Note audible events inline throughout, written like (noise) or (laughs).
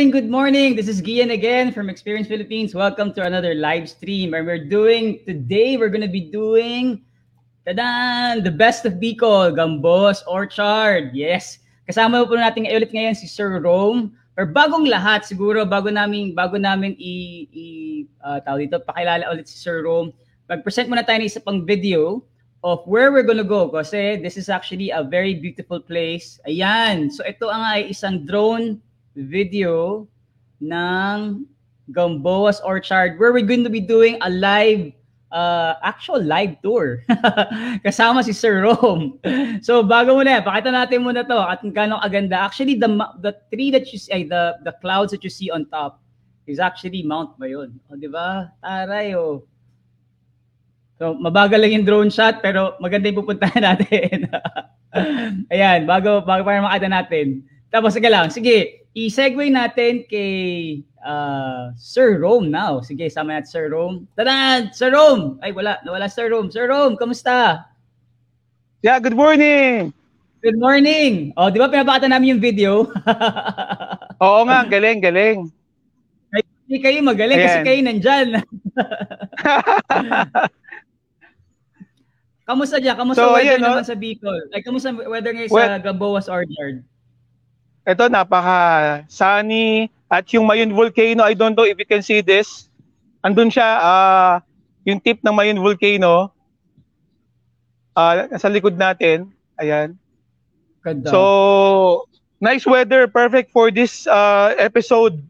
Morning, good morning. This is Gian again from Experience Philippines. Welcome to another live stream. And we're doing today, we're going to be doing tadan, the best of Bicol, Gambos Orchard. Yes. Kasama po natin ulit ngayon si Sir Rome. Or bagong lahat siguro bago namin bago namin i, i uh, tawag dito pakilala ulit si Sir Rome. Mag-present muna tayo ng isa pang video of where we're gonna go kasi this is actually a very beautiful place. Ayan. So ito ang ay isang drone video ng Gamboa's Orchard where we're going to be doing a live uh, actual live tour. (laughs) Kasama si Sir Rome. (laughs) So bago muna, pakita natin muna to at kung gaano kaganda. Actually, the the tree that you see, the the clouds that you see on top is actually Mount ba yun? O, di ba? Taray, oh. So, mabagal lang yung drone shot, pero maganda yung pupuntahan (laughs) natin. Ayan, bago, bago para makita natin. Tapos, sige lang, sige, i-segue natin kay uh, Sir Rome now. Sige, sama natin Sir Rome. Tada! Sir Rome! Ay, wala. Nawala Sir Rome. Sir Rome, kamusta? Yeah, good morning! Good morning! Oh, di ba pinapakita namin yung video? (laughs) Oo nga, galing, galing. Hindi kayo magaling Ayan. kasi kayo nandyan. (laughs) kamusta dyan? Kamusta so, weather ayan, naman no? sa Bicol? Ay, kamusta weather ngayon well, sa Gamboa's Orchard? Ito, napaka sunny, at yung Mayon Volcano, I don't know if you can see this. Andun siya, uh, yung tip ng Mayon Volcano. Uh, nasa likod natin. Ayan. Ganda. So, nice weather. Perfect for this uh, episode.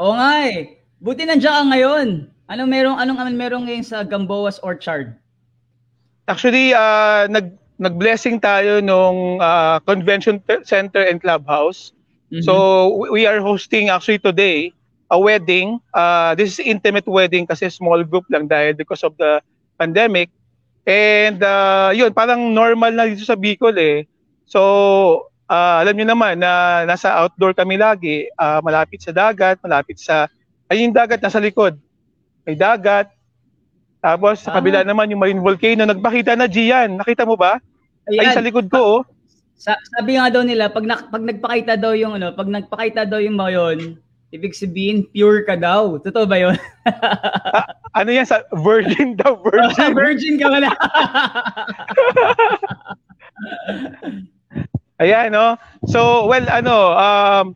Oo nga eh. Buti nandiyan ka ngayon. Ano merong anong anong merong ngayon sa Gamboa's Orchard? Actually, uh, nag nag-blessing tayo nung uh, convention center and clubhouse. Mm-hmm. So we are hosting actually today a wedding. Uh, this is intimate wedding kasi small group lang dahil because of the pandemic. And uh, yun, parang normal na dito sa Bicol eh. So uh, alam niyo naman na nasa outdoor kami lagi, uh, malapit sa dagat, malapit sa ay yung dagat nasa likod. May dagat. Tapos sa ah. kabila naman yung Marine Volcano, nagpakita na Gian. Nakita mo ba? Ayan. Ay sa likod ko oh. Sa, sabi nga daw nila, pag, na, pag nagpakita daw yung ano, pag nagpakita daw yung mayon, ibig sabihin, pure ka daw. Totoo ba yun? (laughs) ah, ano yan? Sa virgin daw, (laughs) virgin. virgin ka wala. (laughs) Ayan, no? So, well, ano, um,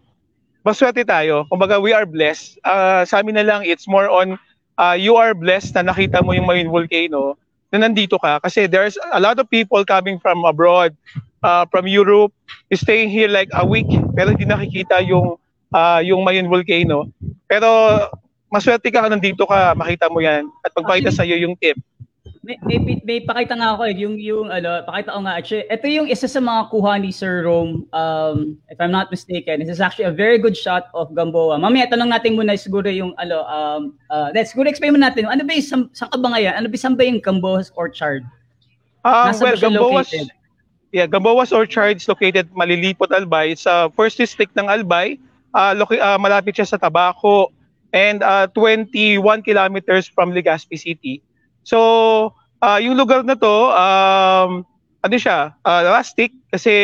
maswerte tayo. Kumbaga, we are blessed. Uh, sa amin na lang, it's more on, uh, you are blessed na nakita mo yung Mayon Volcano na nandito ka. Kasi there's a lot of people coming from abroad uh, from Europe, staying here like a week, pero hindi nakikita yung uh, yung Mayon Volcano. Pero maswerte ka nandito ka, makita mo yan at pagpakita sa iyo yung tip. May, may, may pakita nga ako eh, yung, yung ano, pakita ko nga. Actually, ito yung isa sa mga kuha ni Sir Rome, um, if I'm not mistaken. This is actually a very good shot of Gamboa. Mamaya, tanong natin muna siguro yung, ano, um, uh, let's siguro explain mo natin, ano ba yung, saan, saan ka ba ngayon? Ano ba, saan ba yung Gamboa's Orchard? Um, Nasa well, Gamboa's, located? Yeah, Gamboa's Orchard is located Malilipot, Albay. Sa first district ng Albay, uh, loki, uh, malapit siya sa Tabaco and uh, 21 kilometers from Legazpi City. So, uh, yung lugar na to, um, ano siya, uh, rustic kasi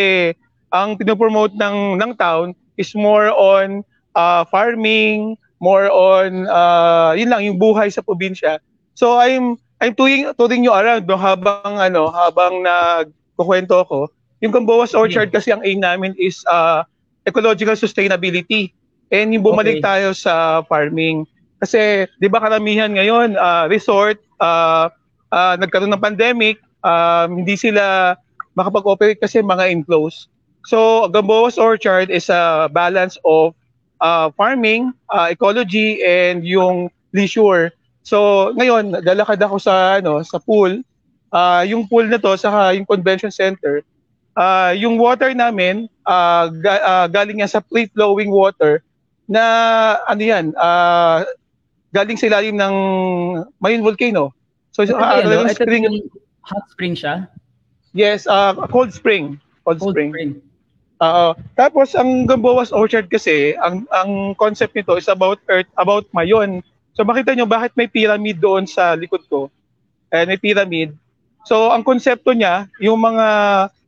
ang pinopromote ng ng town is more on uh, farming, more on uh, yun lang yung buhay sa probinsya. So I'm I'm touring touring you around no habang ano habang nag kukwento ako, yung Gamboa's Orchard kasi ang aim namin is uh, ecological sustainability. And yung bumalik okay. tayo sa farming. Kasi 'di ba karamihan ngayon uh, resort uh, uh, nagkaroon ng pandemic, uh, hindi sila makapag-operate kasi mga enclosed. So Gamboa's Orchard is a balance of uh, farming, uh, ecology and yung leisure. So ngayon, lalakad ako sa ano sa pool uh, yung pool na to saka yung convention center, uh, yung water namin uh, ga- uh, galing yan sa free flowing water na ano yan, uh, galing sa ilalim ng Mayon Volcano. So ito, uh, no? ito spring, yung hot spring siya? Yes, uh, cold spring. Cold, cold spring. spring. Uh, tapos ang Gamboa's Orchard kasi, ang ang concept nito is about earth, about Mayon. So makita nyo bakit may pyramid doon sa likod ko. And may pyramid So, ang konsepto niya, yung mga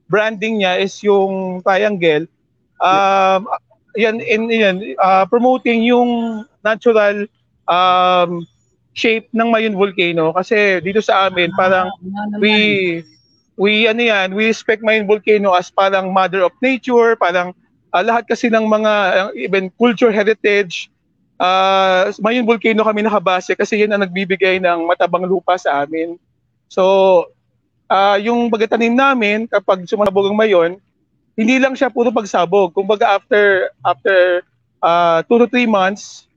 branding niya is yung triangle. Um, yan, in, yan uh, promoting yung natural um, shape ng Mayon Volcano kasi dito sa amin ah, parang we we ano yan, we respect Mayon Volcano as parang mother of nature, parang uh, lahat kasi ng mga uh, even culture heritage uh, Mayon Volcano kami nakabase kasi yan ang nagbibigay ng matabang lupa sa amin. So, uh, yung pagtanim namin kapag sumabog ang Mayon, hindi lang siya puro pagsabog. Kumbaga after after uh, two to three months,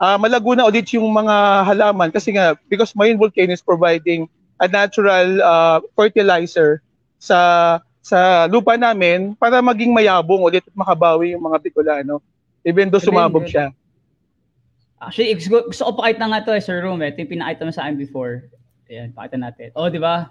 uh, malago na ulit yung mga halaman kasi nga because Mayon Volcano is providing a natural uh, fertilizer sa sa lupa namin para maging mayabong ulit at makabawi yung mga Bicolano even though sumabog siya. Actually, gusto, gusto ko pakita nga to eh, Sir Room. Eh. Ito yung pinakita mo sa akin before. Ayan, pakita natin. Oh, di ba?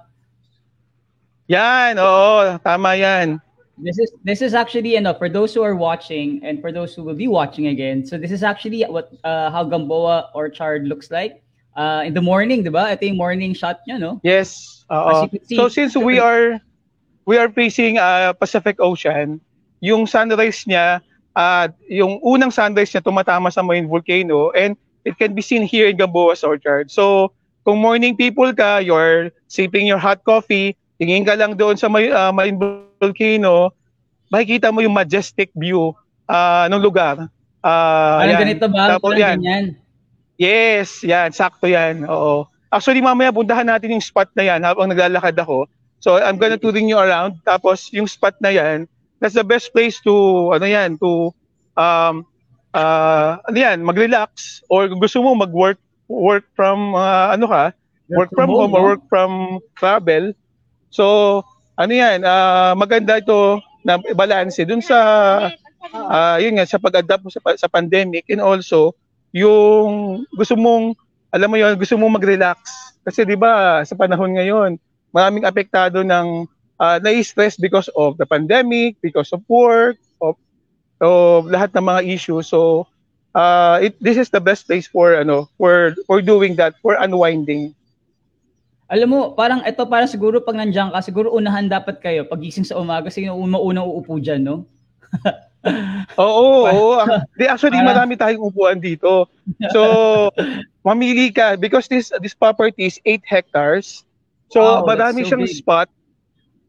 Yan, oo, tama yan. This is this is actually you know for those who are watching and for those who will be watching again. So this is actually what uh, how Gamboa Orchard looks like uh, in the morning, 'di ba? Ito yung morning shot niya, no? Yes. Uh, so since we are we are facing uh, Pacific Ocean, yung sunrise niya uh, yung unang sunrise niya tumatama sa main volcano and it can be seen here in Gamboa's Orchard. So kung morning people ka, you're sipping your hot coffee, tingin ka lang doon sa may, uh, main volcano, makikita mo yung majestic view uh, ng lugar. Uh, ano ganito ba? Tapos yan. Ganyan? Yes, yan, sakto yan. Oo. Actually, mamaya puntahan natin yung spot na yan habang naglalakad ako. So, I'm gonna touring you around. Tapos, yung spot na yan, that's the best place to, ano yan, to, um, uh, ano yan, mag-relax. Or gusto mo mag-work, work from, uh, ano ka, work from home, home or work from travel. So, ano yan, uh, maganda ito na balance dun sa uh, yun nga sa pag-adapt sa, sa pandemic and also yung gusto mong alam mo yun, gusto mong mag-relax kasi 'di ba sa panahon ngayon, maraming apektado ng uh, na-stress because of the pandemic, because of work, of, of lahat ng mga issues. So uh, it, this is the best place for ano for for doing that, for unwinding. Alam mo, parang ito parang siguro pag nandiyan ka, siguro unahan dapat kayo pagising sa umaga kasi yung una uupo diyan, no? (laughs) oo, oo. Di, actually, marami tayong upuan dito. So, (laughs) mamili ka because this this property is 8 hectares. So, wow, marami so siyang big. spot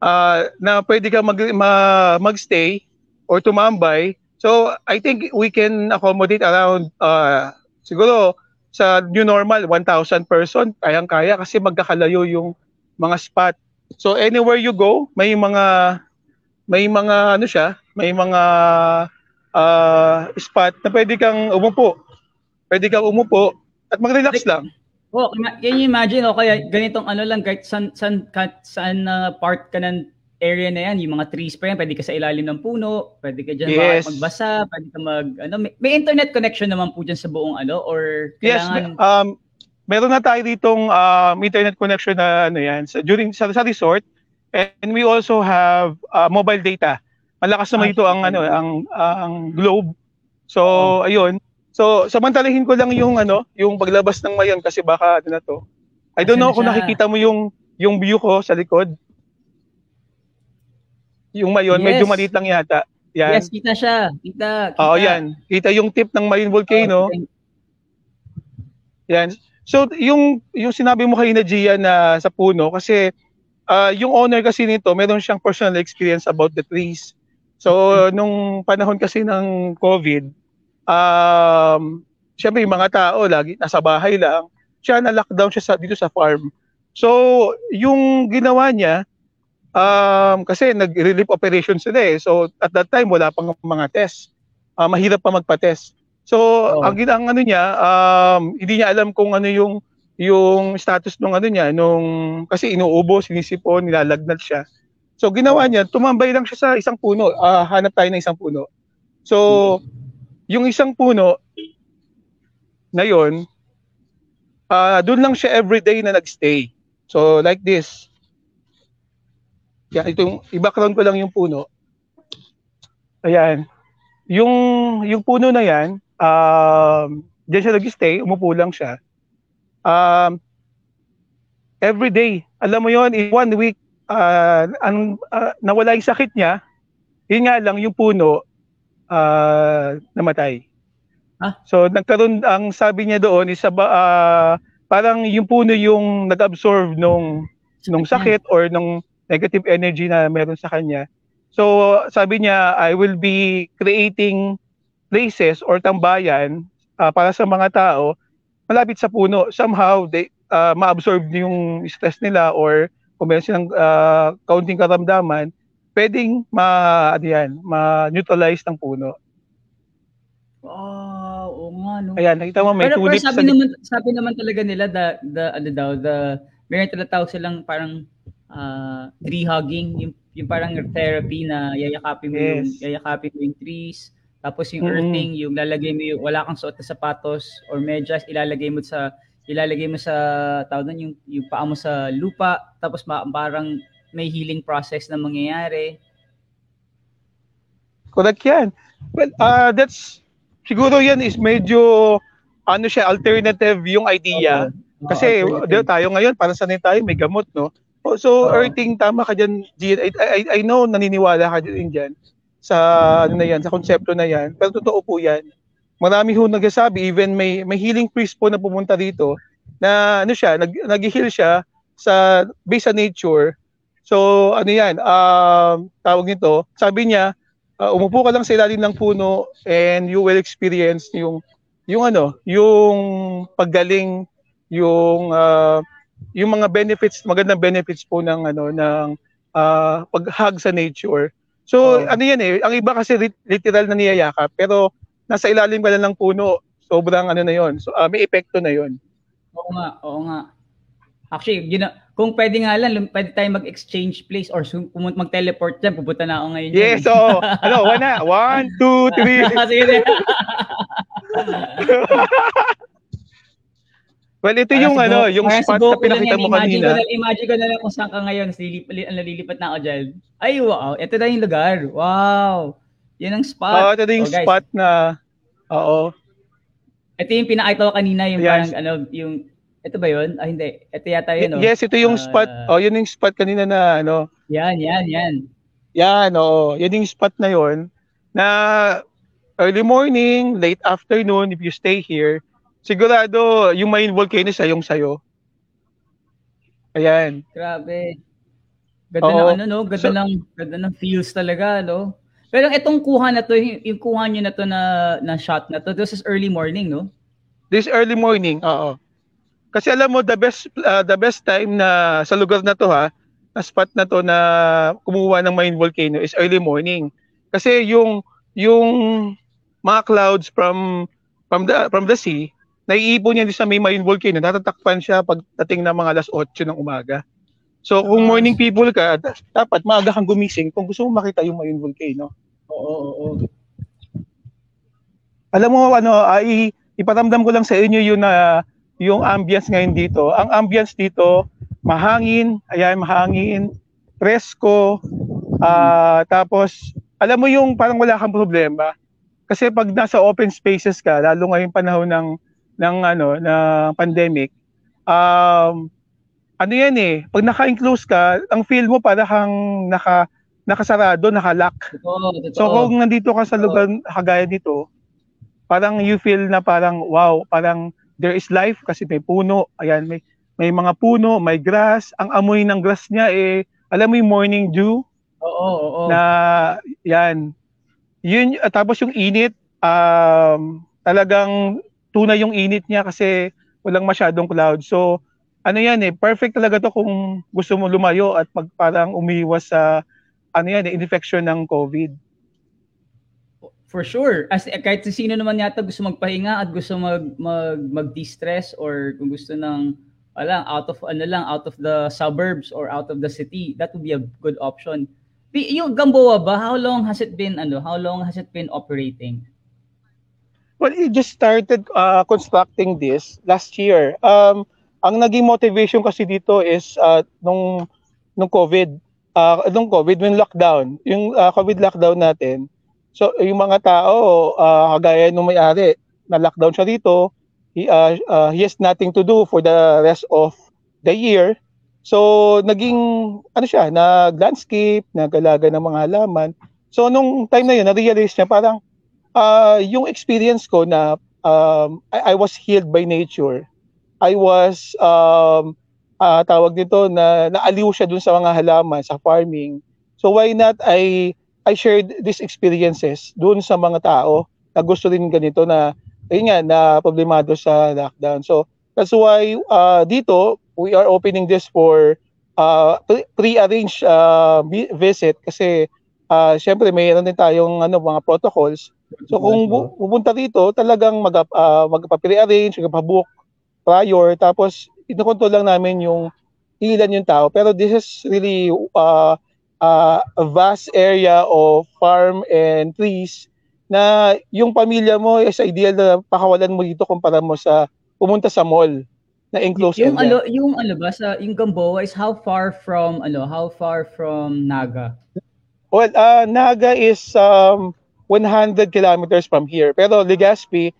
uh, na pwede ka mag, ma, magstay or tumambay. So, I think we can accommodate around uh, siguro sa new normal 1,000 person kayang-kaya kasi magkakalayo yung mga spot. So anywhere you go, may mga may mga ano siya, may mga uh, spot na pwede kang umupo. Pwede kang umupo at mag-relax lang. Oh, can you imagine o oh, kaya ganitong ano lang kahit san san kahit saan uh, part ka ng area na yan, yung mga trees pa yan, pwede ka sa ilalim ng puno, pwede ka dyan yes. magbasa, pwede ka mag, ano, may, may, internet connection naman po dyan sa buong ano, or kailangan... Yes, um, meron na tayo ditong um, internet connection na ano yan, sa, during, sa, sa resort, and we also have uh, mobile data. Malakas naman ah, ito ang, ano, ang, ang globe. So, oh. ayun. So, samantalahin ko lang yung, ano, yung paglabas ng mayon kasi baka, ano na to. I don't know kung nakikita mo yung, yung view ko sa likod. Yung mayon, yes. medyo maliit lang yata. Yan. Yes, kita siya. Kita. kita. Oo, yan. Kita yung tip ng Mayon Volcano. Oh, yan. So, yung yung sinabi mo kay Gia na sa puno, kasi uh, yung owner kasi nito, meron siyang personal experience about the trees. So, mm-hmm. nung panahon kasi ng COVID, um, syempre yung mga tao lagi nasa bahay lang, siya na lockdown siya sa, dito sa farm. So, yung ginawa niya, Um, kasi nag-relief operation sila eh. So at that time wala pang mga test. Uh, mahirap pa magpa-test. So oh. ang ang ano niya, um, hindi niya alam kung ano yung yung status ng ano niya nung kasi inuubo, sinisipon, nilalagnat siya. So ginawa niya, tumambay lang siya sa isang puno. Uh, hanap tayo ng isang puno. So yung isang puno na yon, uh, doon lang siya everyday na nagstay. So like this, yan, itong i-background ko lang yung puno. Ayan. Yung yung puno na yan, um, diyan siya nag-stay, umupo lang siya. Um, every day, alam mo yon in one week, uh, ang, uh, nawala yung sakit niya, yun nga lang yung puno, uh, namatay. Ah? So nagkaroon ang sabi niya doon is uh, parang yung puno yung nag-absorb nung nung sakit or nung negative energy na meron sa kanya. So sabi niya I will be creating places or tambayan uh, para sa mga tao malapit sa puno. Somehow they uh, ma-absorb yung stress nila or kung meron silang uh, kaunting karamdaman, pwedeng ma, ano yan, ma-neutralize ng puno. Wow, oo nga no. Ayan, nakita mo may pero, tulip pero sabi sa... naman sabi naman talaga nila the the ano daw the meron tinatawag silang parang uh, tree hugging, yung yung parang therapy na yayakapin mo yes. yung yayakapin mo yung trees. Tapos yung mm-hmm. earthing, yung lalagay mo yung wala kang suot na sapatos or medyas, ilalagay mo sa ilalagay mo sa tawag doon yung yung paa mo sa lupa, tapos ma, parang may healing process na mangyayari. Correct yan. Well, uh, that's siguro yan is medyo ano siya alternative yung idea okay. kasi uh, tayo ngayon para sanay tayo may gamot no oh, so uh, earthing tama ka diyan I, I, I know naniniwala ka din diyan sa ano na yan sa konsepto na yan. Pero totoo po yan. Marami ho nagsasabi even may may healing priest po na pumunta dito na ano siya nag nag-heal siya sa based sa nature. So ano yan um uh, tawag nito sabi niya uh, umupo ka lang sa ilalim ng puno and you will experience yung yung ano, yung paggaling, yung uh, yung mga benefits, magandang benefits po ng ano ng uh, paghag sa nature. So oh. ano yan eh, ang iba kasi literal na niyayakap pero nasa ilalim ka lang ng puno, sobrang ano na yon. So uh, may epekto na yon. Oo nga, oo nga. Actually, yun na, kung pwede nga lang, pwede tayo mag-exchange place or mag-teleport dyan, pupunta na ako ngayon. Yes, so, ano, (laughs) one na. One, two, three. (laughs) Sige (laughs) well, ito yung Para ano, yung spot na pinakita mo imagine kanina. Ko na, imagine ko na lang kung saan ka ngayon, nalilipat na ako dyan. Ay, wow. Ito na yung lugar. Wow. Yan ang spot. Oo, oh, ito yung oh, spot na, oo. Ito yung pinakita ko kanina, yung yes. parang ano, yung ito ba 'yun? Ah hindi. Ito yata 'yun, no? Yes, ito yung uh, spot. Oh, 'yun yung spot kanina na ano. Yan, yan, yan. Yan, oo. Yan yung spot na 'yon na early morning, late afternoon if you stay here, sigurado yung main volcano sa yung sayo. Ayan. Grabe. Ganda Oo. ng ano no, ganda so, ng ganda ng feels talaga, no. Pero itong kuha na to, yung, kuha niyo na to na na shot na to, this is early morning, no? This early morning, oo. Kasi alam mo the best uh, the best time na sa lugar na to ha, na spot na to na kumuha ng main volcano is early morning. Kasi yung yung mga clouds from from the from the sea, naiipon niya sa may main volcano, natatakpan siya pagdating ng mga alas 8 ng umaga. So kung morning people ka, dapat maaga kang gumising kung gusto mo makita yung main volcano. Oo, oo, oo. Alam mo ano, ay iparamdam ko lang sa inyo yun na yung ambience ngayon dito. Ang ambience dito, mahangin, ayan, mahangin, presko, uh, tapos, alam mo yung parang wala kang problema. Kasi pag nasa open spaces ka, lalo ngayong panahon ng, ng, ano, ng pandemic, um, ano yan eh, pag naka-enclose ka, ang feel mo para kang naka, nakasarado, nakalock. So kung nandito ka sa lugar kagaya dito, parang you feel na parang wow, parang there is life kasi may puno, ayan, may may mga puno, may grass. Ang amoy ng grass niya eh, alam mo yung morning dew? Oo, oo. Na yan. Yun tapos yung init um talagang tunay yung init niya kasi walang masyadong cloud. So ano yan eh, perfect talaga to kung gusto mo lumayo at pag parang umiwas sa ano yan, eh, infection ng COVID. For sure. As kahit sino naman yata gusto magpahinga at gusto mag mag mag-de-stress or kung gusto ng wala out of ano lang out of the suburbs or out of the city, that would be a good option. Yung Gamboa ba, how long has it been ano, how long has it been operating? Well, it just started uh, constructing this last year. Um ang naging motivation kasi dito is uh, nung nung COVID, uh, nung COVID, when lockdown, yung uh, COVID lockdown natin, So yung mga tao, uh, kagaya nung may-ari, na lockdown siya dito, he, uh, uh, he has nothing to do for the rest of the year. So naging ano siya, nag-landscape, nag-alaga ng mga halaman. So nung time na yun, na-realize niya parang uh, yung experience ko na um, I, I was healed by nature. I was um, uh, tawag nito na naaliw siya dun sa mga halaman sa farming. So why not I I shared these experiences dun sa mga tao na gusto rin ganito na ayun nga na problemado sa lockdown. So that's why uh, dito we are opening this for uh, pre-arranged uh, visit kasi uh, syempre mayroon din tayong ano mga protocols. So kung bu- pupunta dito, talagang mag uh, magpa-pre-arrange, magpa-book prior tapos inokontrol lang namin yung ilan yung tao. Pero this is really uh, uh, a vast area of farm and trees na yung pamilya mo is ideal na pakawalan mo dito kumpara mo sa pumunta sa mall na enclosed yung area. ano yung ano ba sa yung Gamboa is how far from ano how far from Naga well uh, Naga is um 100 kilometers from here. Pero Legazpi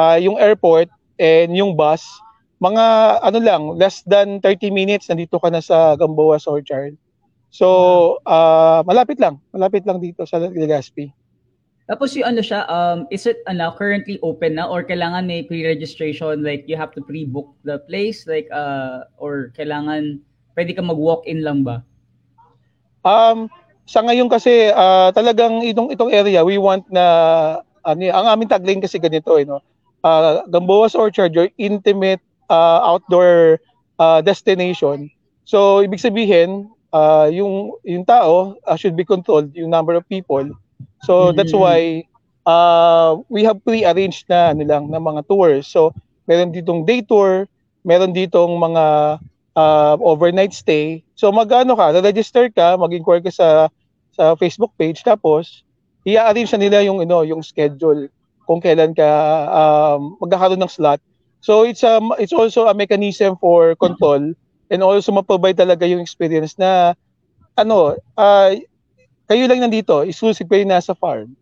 uh, yung airport and yung bus mga ano lang less than 30 minutes nandito ka na sa Gamboa Orchard so uh, malapit lang malapit lang dito sa Legazpi. Tapos yung ano siya, um, is it ano, currently open na or kailangan may pre-registration like you have to pre-book the place like uh, or kailangan pwede ka mag-walk-in lang ba? Um, sa ngayon kasi uh, talagang itong itong area we want na ano, ang aming tagline kasi ganito eh no. Uh, Gamboa's Orchard your intimate uh, outdoor uh, destination. So ibig sabihin uh, yung yung tao uh, should be controlled yung number of people So that's mm. why uh, we have pre-arranged na ano lang na mga tours. So meron ditong day tour, meron ditong mga uh, overnight stay. So magano ka, register ka, mag-inquire ka sa sa Facebook page tapos i-arrange nila yung ano, yung schedule kung kailan ka um, magkakaroon ng slot. So it's a it's also a mechanism for control and also ma-provide talaga yung experience na ano, uh, kayo lang nandito, exclusive kayo nasa farm.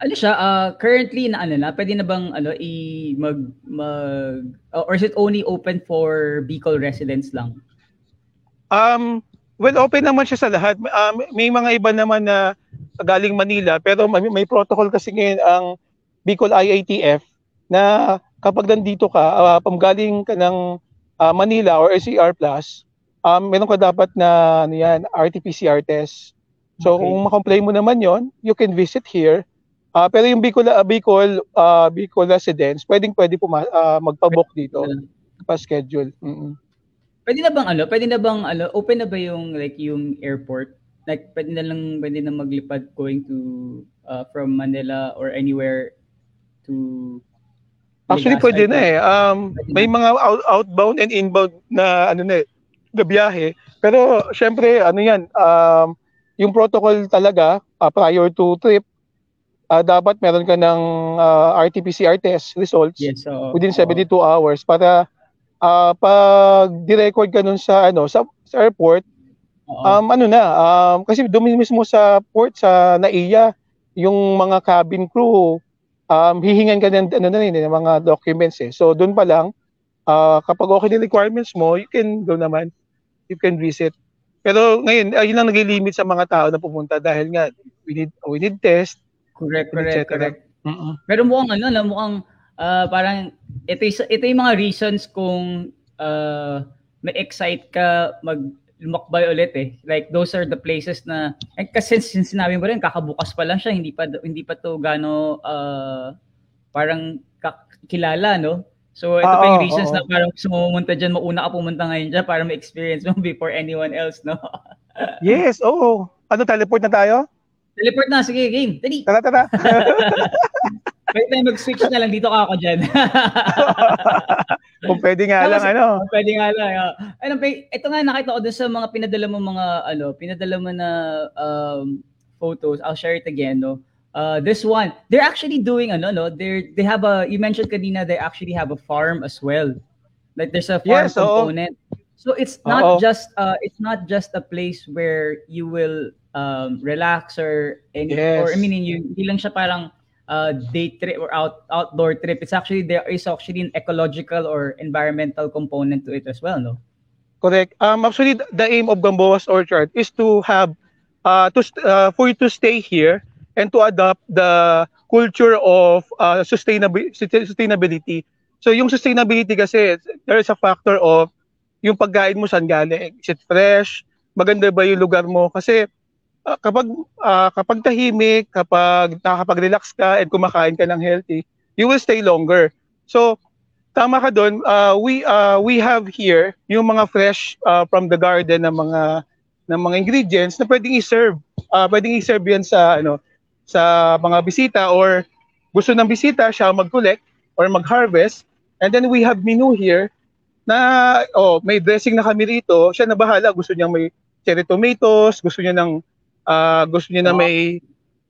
Ano siya, uh, currently na ano na, pwede na bang ano, i mag, mag uh, or is it only open for Bicol residents lang? Um, well, open naman siya sa lahat. Um, may mga iba naman na galing Manila, pero may, may protocol kasi ngayon ang Bicol IATF na kapag nandito ka, uh, pamgaling ka ng uh, Manila or SCR Plus, um, meron ka dapat na ano yan, RT-PCR test So okay. kung ma-comply mo naman yon, you can visit here. Uh, pero yung Bicol, uh, Bicol, uh, Bicol residents, pwedeng pwede puma, uh, magpa-book dito, pa-schedule. Mm-hmm. Pwede na bang ano, pwede na bang ano, open na ba yung like yung airport? Like pwede na lang pwede na maglipad going to uh, from Manila or anywhere to Actually pwede na eh. Um, may mga out- outbound and inbound na ano na eh, na biyahe. Pero syempre ano 'yan, um, yung protocol talaga uh, prior to trip uh, dapat meron ka ng uh, RT-PCR test results yes, so, within 72 uh, hours para uh, pag di-record ka nun sa ano sa, sa airport uh, um ano na um, kasi doon mismo sa port sa NAIA yung mga cabin crew um hihingan ka ng ano na rin ng mga documents eh so doon pa lang uh, kapag okay yung requirements mo you can go naman you can visit pero ngayon, ayun lang nag-limit sa mga tao na pumunta dahil nga we need we need test. Correct, correct, correct. Uh-uh. Pero mukhang ano, na mukhang uh, parang ito ito yung mga reasons kung uh, may excite ka mag lumakbay ulit eh. Like those are the places na and kasi since sinabi mo rin kakabukas pa lang siya, hindi pa hindi pa to gano uh, parang kilala no. So ito ah, pa yung reasons oh, na parang gusto mo pumunta dyan, mauna ka pumunta ngayon dyan para ma-experience mo before anyone else, no? (laughs) yes, oo. Oh. Ano, teleport na tayo? Teleport na, sige, game. Dali. Tara, tara. (laughs) Pwede tayo mag-switch na lang, dito ka ako dyan. (laughs) Kung pwede nga lang, ano? Kung pwede nga lang. Uh, ano, ito nga, nakita ko dun sa mga pinadala mo mga, ano, pinadala mo na um, photos. I'll share it again, no? uh, this one they're actually doing ano no they they have a you mentioned kanina they actually have a farm as well like there's a farm yes, component so it's not Uh-oh. just uh it's not just a place where you will um relax or any yes. or I mean you hindi lang siya parang uh day trip or out outdoor trip it's actually there is actually an ecological or environmental component to it as well no correct um actually the aim of Gamboa's orchard is to have uh to uh, for you to stay here and to adopt the culture of uh, sustainability, sustainability. So yung sustainability kasi, there is a factor of yung pagkain mo saan galing. Is it fresh? Maganda ba yung lugar mo? Kasi uh, kapag uh, kapag tahimik, kapag nakakapag-relax ka and kumakain ka ng healthy, you will stay longer. So tama ka doon. Uh, we uh, we have here yung mga fresh uh, from the garden ng mga ng mga ingredients na pwedeng i-serve. Uh, pwedeng i-serve yan sa ano sa mga bisita or gusto ng bisita siya mag-collect or mag-harvest. And then we have menu here na oh, may dressing na kami rito. Siya na bahala. Gusto niya may cherry tomatoes, gusto niya ng uh, gusto niya na may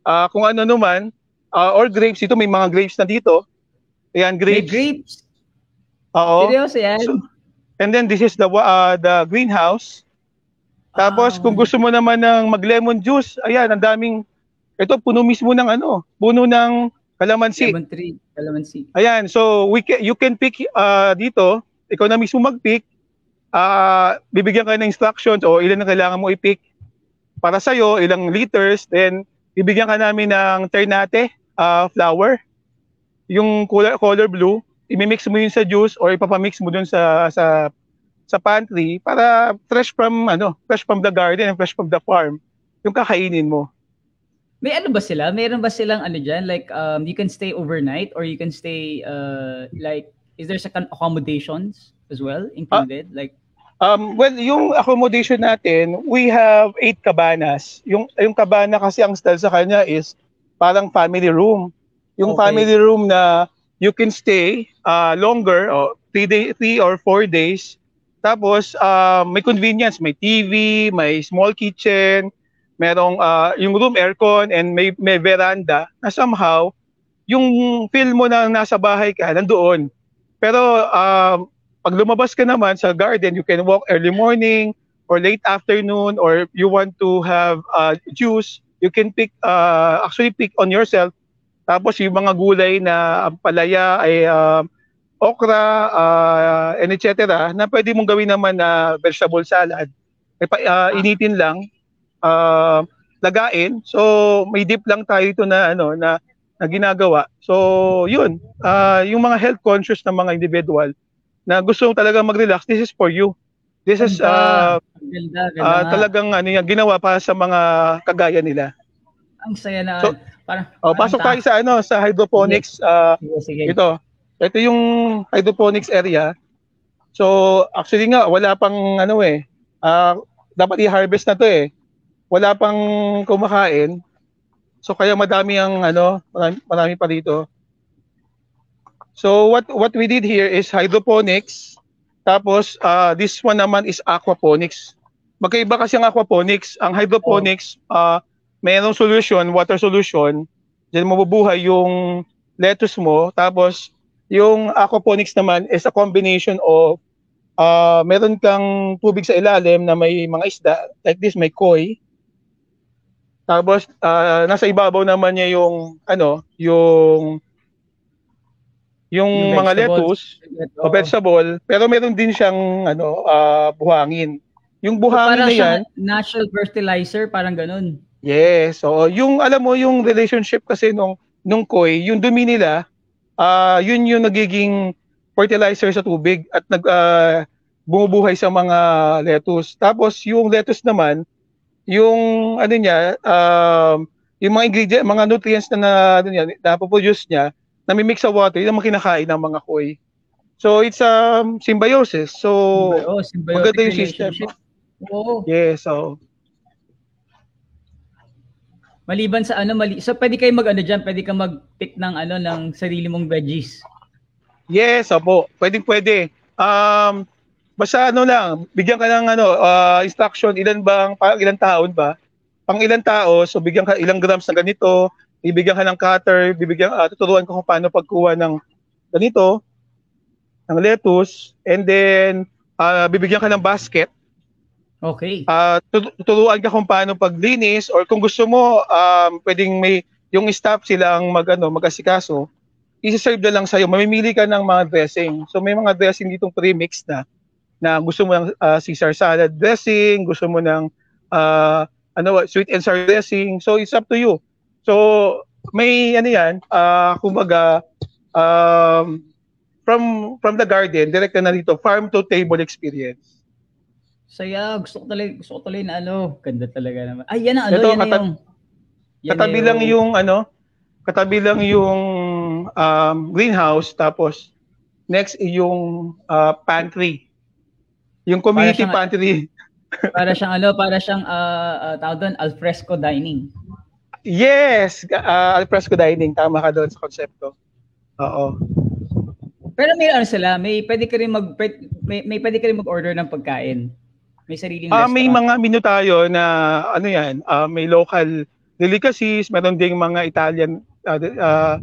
uh, kung ano naman uh, or grapes. Ito may mga grapes na dito. Ayan, grapes. May grapes. Oo. Seryoso yan? So, and then this is the uh, the greenhouse. Tapos oh. kung gusto mo naman ng mag-lemon juice, ayan, ang daming ito puno mismo ng ano, puno ng kalamansi. Lemon tree, kalamansi. Ayan, so we can, you can pick uh, dito, ikaw na mismo mag-pick. Uh, bibigyan ka ng instructions o ilan ang kailangan mo i-pick para sa iyo, ilang liters, then bibigyan ka namin ng ternate uh, flour. Yung color, color blue, imimix mo yun sa juice or ipapamix mo dun sa sa sa pantry para fresh from ano, fresh from the garden and fresh from the farm yung kakainin mo. May ano ba sila? Meron ba silang ano dyan? Like, um, you can stay overnight or you can stay, uh, like, is there second accommodations as well included? Uh, like, Um, well, yung accommodation natin, we have eight cabanas. Yung, yung cabana kasi ang style sa kanya is parang family room. Yung okay. family room na you can stay uh, longer, or three, day, three or four days. Tapos, uh, may convenience. May TV, may small kitchen, merong uh, yung room aircon and may, may veranda na somehow yung feel mo na nasa bahay ka nandoon. Pero uh, pag lumabas ka naman sa garden, you can walk early morning or late afternoon or you want to have uh, juice, you can pick uh, actually pick on yourself. Tapos yung mga gulay na palaya ay uh, okra uh, and etc. na pwede mong gawin naman na vegetable salad. Uh, initin lang uh, lagain. So may dip lang tayo ito na ano na, na ginagawa. So yun, uh, yung mga health conscious na mga individual na gusto talaga mag-relax, this is for you. This is uh, ganda, ganda uh, talagang ano yan, ginawa para sa mga kagaya nila. Ang saya na so, parang oh, pasok tayo sa ano sa hydroponics uh, sige, sige. ito. Ito yung hydroponics area. So actually nga wala pang ano eh uh, dapat i-harvest na to eh wala pang kumakain. So kaya madami ang ano, marami, marami pa dito. So what what we did here is hydroponics. Tapos uh, this one naman is aquaponics. Magkaiba kasi ang aquaponics. Ang hydroponics, uh, mayroong solution, water solution. Diyan mabubuhay yung lettuce mo. Tapos yung aquaponics naman is a combination of uh, meron kang tubig sa ilalim na may mga isda. Like this, may koi. Tapos uh, nasa ibabaw naman niya yung ano, yung yung, yung mga lettuce o vegetable, pero meron din siyang ano, uh, buhangin. Yung buhangin so, na yan, natural fertilizer, parang ganun. Yes, so yung alam mo yung relationship kasi nung nung koi, yung dumi nila, uh, yun yung nagiging fertilizer sa tubig at nag uh, bumubuhay sa mga lettuce. Tapos yung lettuce naman, yung ano niya, um, yung mga ingredient, mga nutrients na na, ano niya, na produce niya, na mix sa water, yun ang kinakain ng mga koi. So it's a um, symbiosis. So oh, maganda yung system. Oh. Yes, so Maliban sa ano, mali so pwede kayo mag ano diyan, pwede ka mag-pick ng ano ng sarili mong veggies. Yes, opo. Pwedeng pwede. Um, Basta ano lang, bigyan ka ng ano, uh, instruction, ilan bang, pang ilang taon ba? Pang ilang tao, so bigyan ka ilang grams ng ganito, bibigyan ka ng cutter, bibigyan, uh, tuturuan ko kung paano pagkuha ng ganito, ng lettuce, and then uh, bibigyan ka ng basket. Okay. Uh, tuturuan ka kung paano paglinis or kung gusto mo, um, pwedeng may yung staff sila ang mag, ano, mag-asikaso, isi-serve na lang sa'yo. Mamimili ka ng mga dressing. So may mga dressing ditong pre-mix na na gusto mo ng uh, Caesar salad dressing, gusto mo ng uh, ano sweet and sour dressing. So it's up to you. So, may ano yan, uh, kumbaga, um, from from the garden, direct na dito, farm to table experience. Saya, gusto ko talaga, gusto ko talaga na ano, ganda talaga naman. Ay, yan ang ano, Ito, yan na kata- yung... yan Katabi na lang yung ano, katabi lang yung um, greenhouse, tapos next yung uh, pantry. Yung community siyang- pantry. Para siyang ano, para siyang, uh, uh, tawag doon, alfresco dining. Yes! Uh, alfresco dining. Tama ka doon sa konsepto. Oo. Pero may ano sila, may pwede ka rin mag, pwede- may, may pwede ka rin mag-order ng pagkain. May sariling Ah, may restaurant. mga menu tayo na ano yan, ah, may local delicacies, meron ding mga Italian de- ah,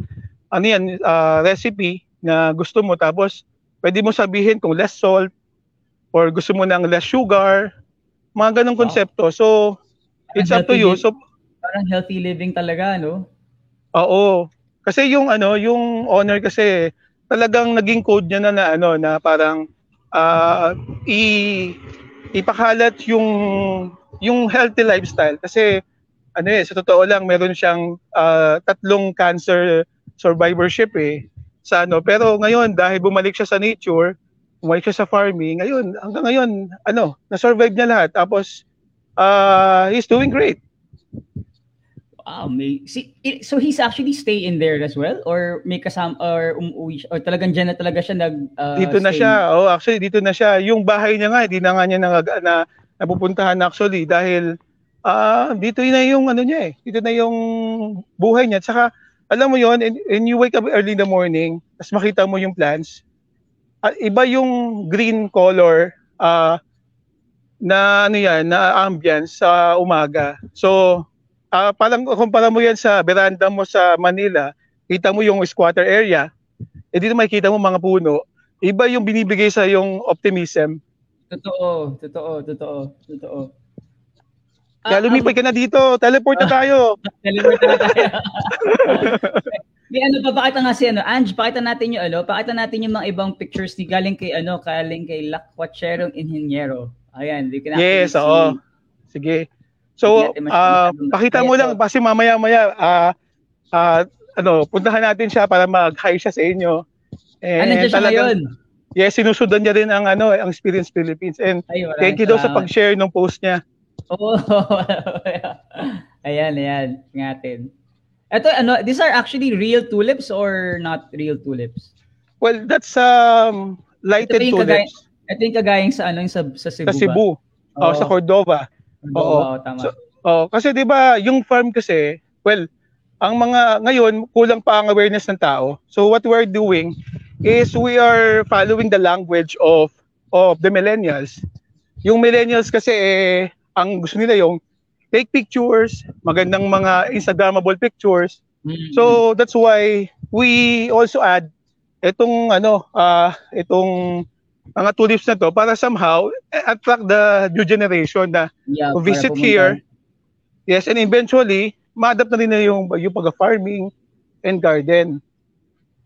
ano yan, ah, recipe na gusto mo tapos pwede mo sabihin kung less salt or gusto mo ng less sugar, mga ganong konsepto. So it's up to you. So Parang healthy living talaga, no? oo. Kasi yung ano, yung owner kasi talagang naging code niya na na ano na parang ah, i ipakalat yung yung healthy lifestyle kasi ano eh sa totoo lang meron siyang ah, tatlong cancer survivorship eh sa ano pero ngayon dahil bumalik siya sa nature bumalik siya sa farming ngayon hanggang ngayon ano na-survive niya lahat tapos ah he's doing great Wow, may si, so he's actually stay in there as well? Or may kasama or umuwi siya or talagang diyan na talaga siya nag uh, dito na stay? siya oh actually dito na siya. Yung bahay niya nga hindi na nga niya na, na napupuntahan actually dahil ah dito na yung ano niya eh dito na yung buhay niya. Tsaka alam mo yon and, and you wake up early in the morning tapos makita mo yung plants ah, iba yung green color ah na ano yan na ambience sa umaga. So ah parang kumpara mo yan sa veranda mo sa Manila kita mo yung squatter area eh dito makikita mo mga puno iba yung binibigay sa yung optimism Totoo, totoo, totoo, totoo. Kaya lumipat ka na dito, teleport na tayo. (laughs) Deliver na tayo. (laughs) Di ano pa pakita nga si ano, Ange, pakita natin yung ano, pakita natin yung mga ibang pictures ni galing kay ano, galing kay Lakwatcherong Inhinyero. Ayan, di ka na Yes, oo. Sige. So, ah, masyadong- pakita mo lang kasi mamaya-maya ah ah, ano, puntahan natin siya para mag-hi siya sa inyo. Ah, nandiyan siya ngayon. Yes, sinusundan niya rin ang ano, ang Experience Philippines. And Ay, thank you daw sa pag-share ng post niya. Oo. (laughs) ayan, ayan. Ngatin. Ito, ano, these are actually real tulips or not real tulips? Well, that's um lighted Ito tulips Ito yung kagayang sa ano, yung sa, sa Cebu sa Cebu. ba? Oh, sa Cordova. Oo, oo, tama. So, Oh, kasi 'di ba, yung farm kasi, well, ang mga ngayon kulang pa ang awareness ng tao. So what we're doing is we are following the language of of the millennials. Yung millennials kasi eh, ang gusto nila yung take pictures, magandang mga instagrammable pictures. Mm. So that's why we also add itong ano, ah itong mga tulips na to para somehow eh, attract the new generation na yeah, to para visit here. Yes, and eventually, ma-adapt na rin na yung, yung pag-farming and garden.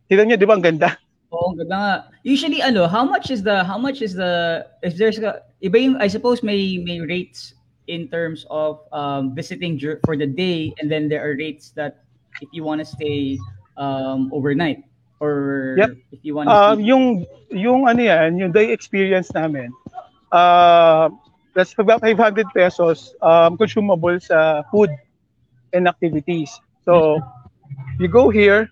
Tignan niyo, di ba ang ganda? Oo, ang ganda nga. Usually ano, how much is the how much is the if there's a, iba yung I suppose may may rates in terms of um, visiting for the day and then there are rates that if you want to stay um, overnight or Yep. if you want to Um, yung, yung ano yan, yung day experience namin, uh, that's about 500 pesos um, consumable sa food and activities. So, you go here,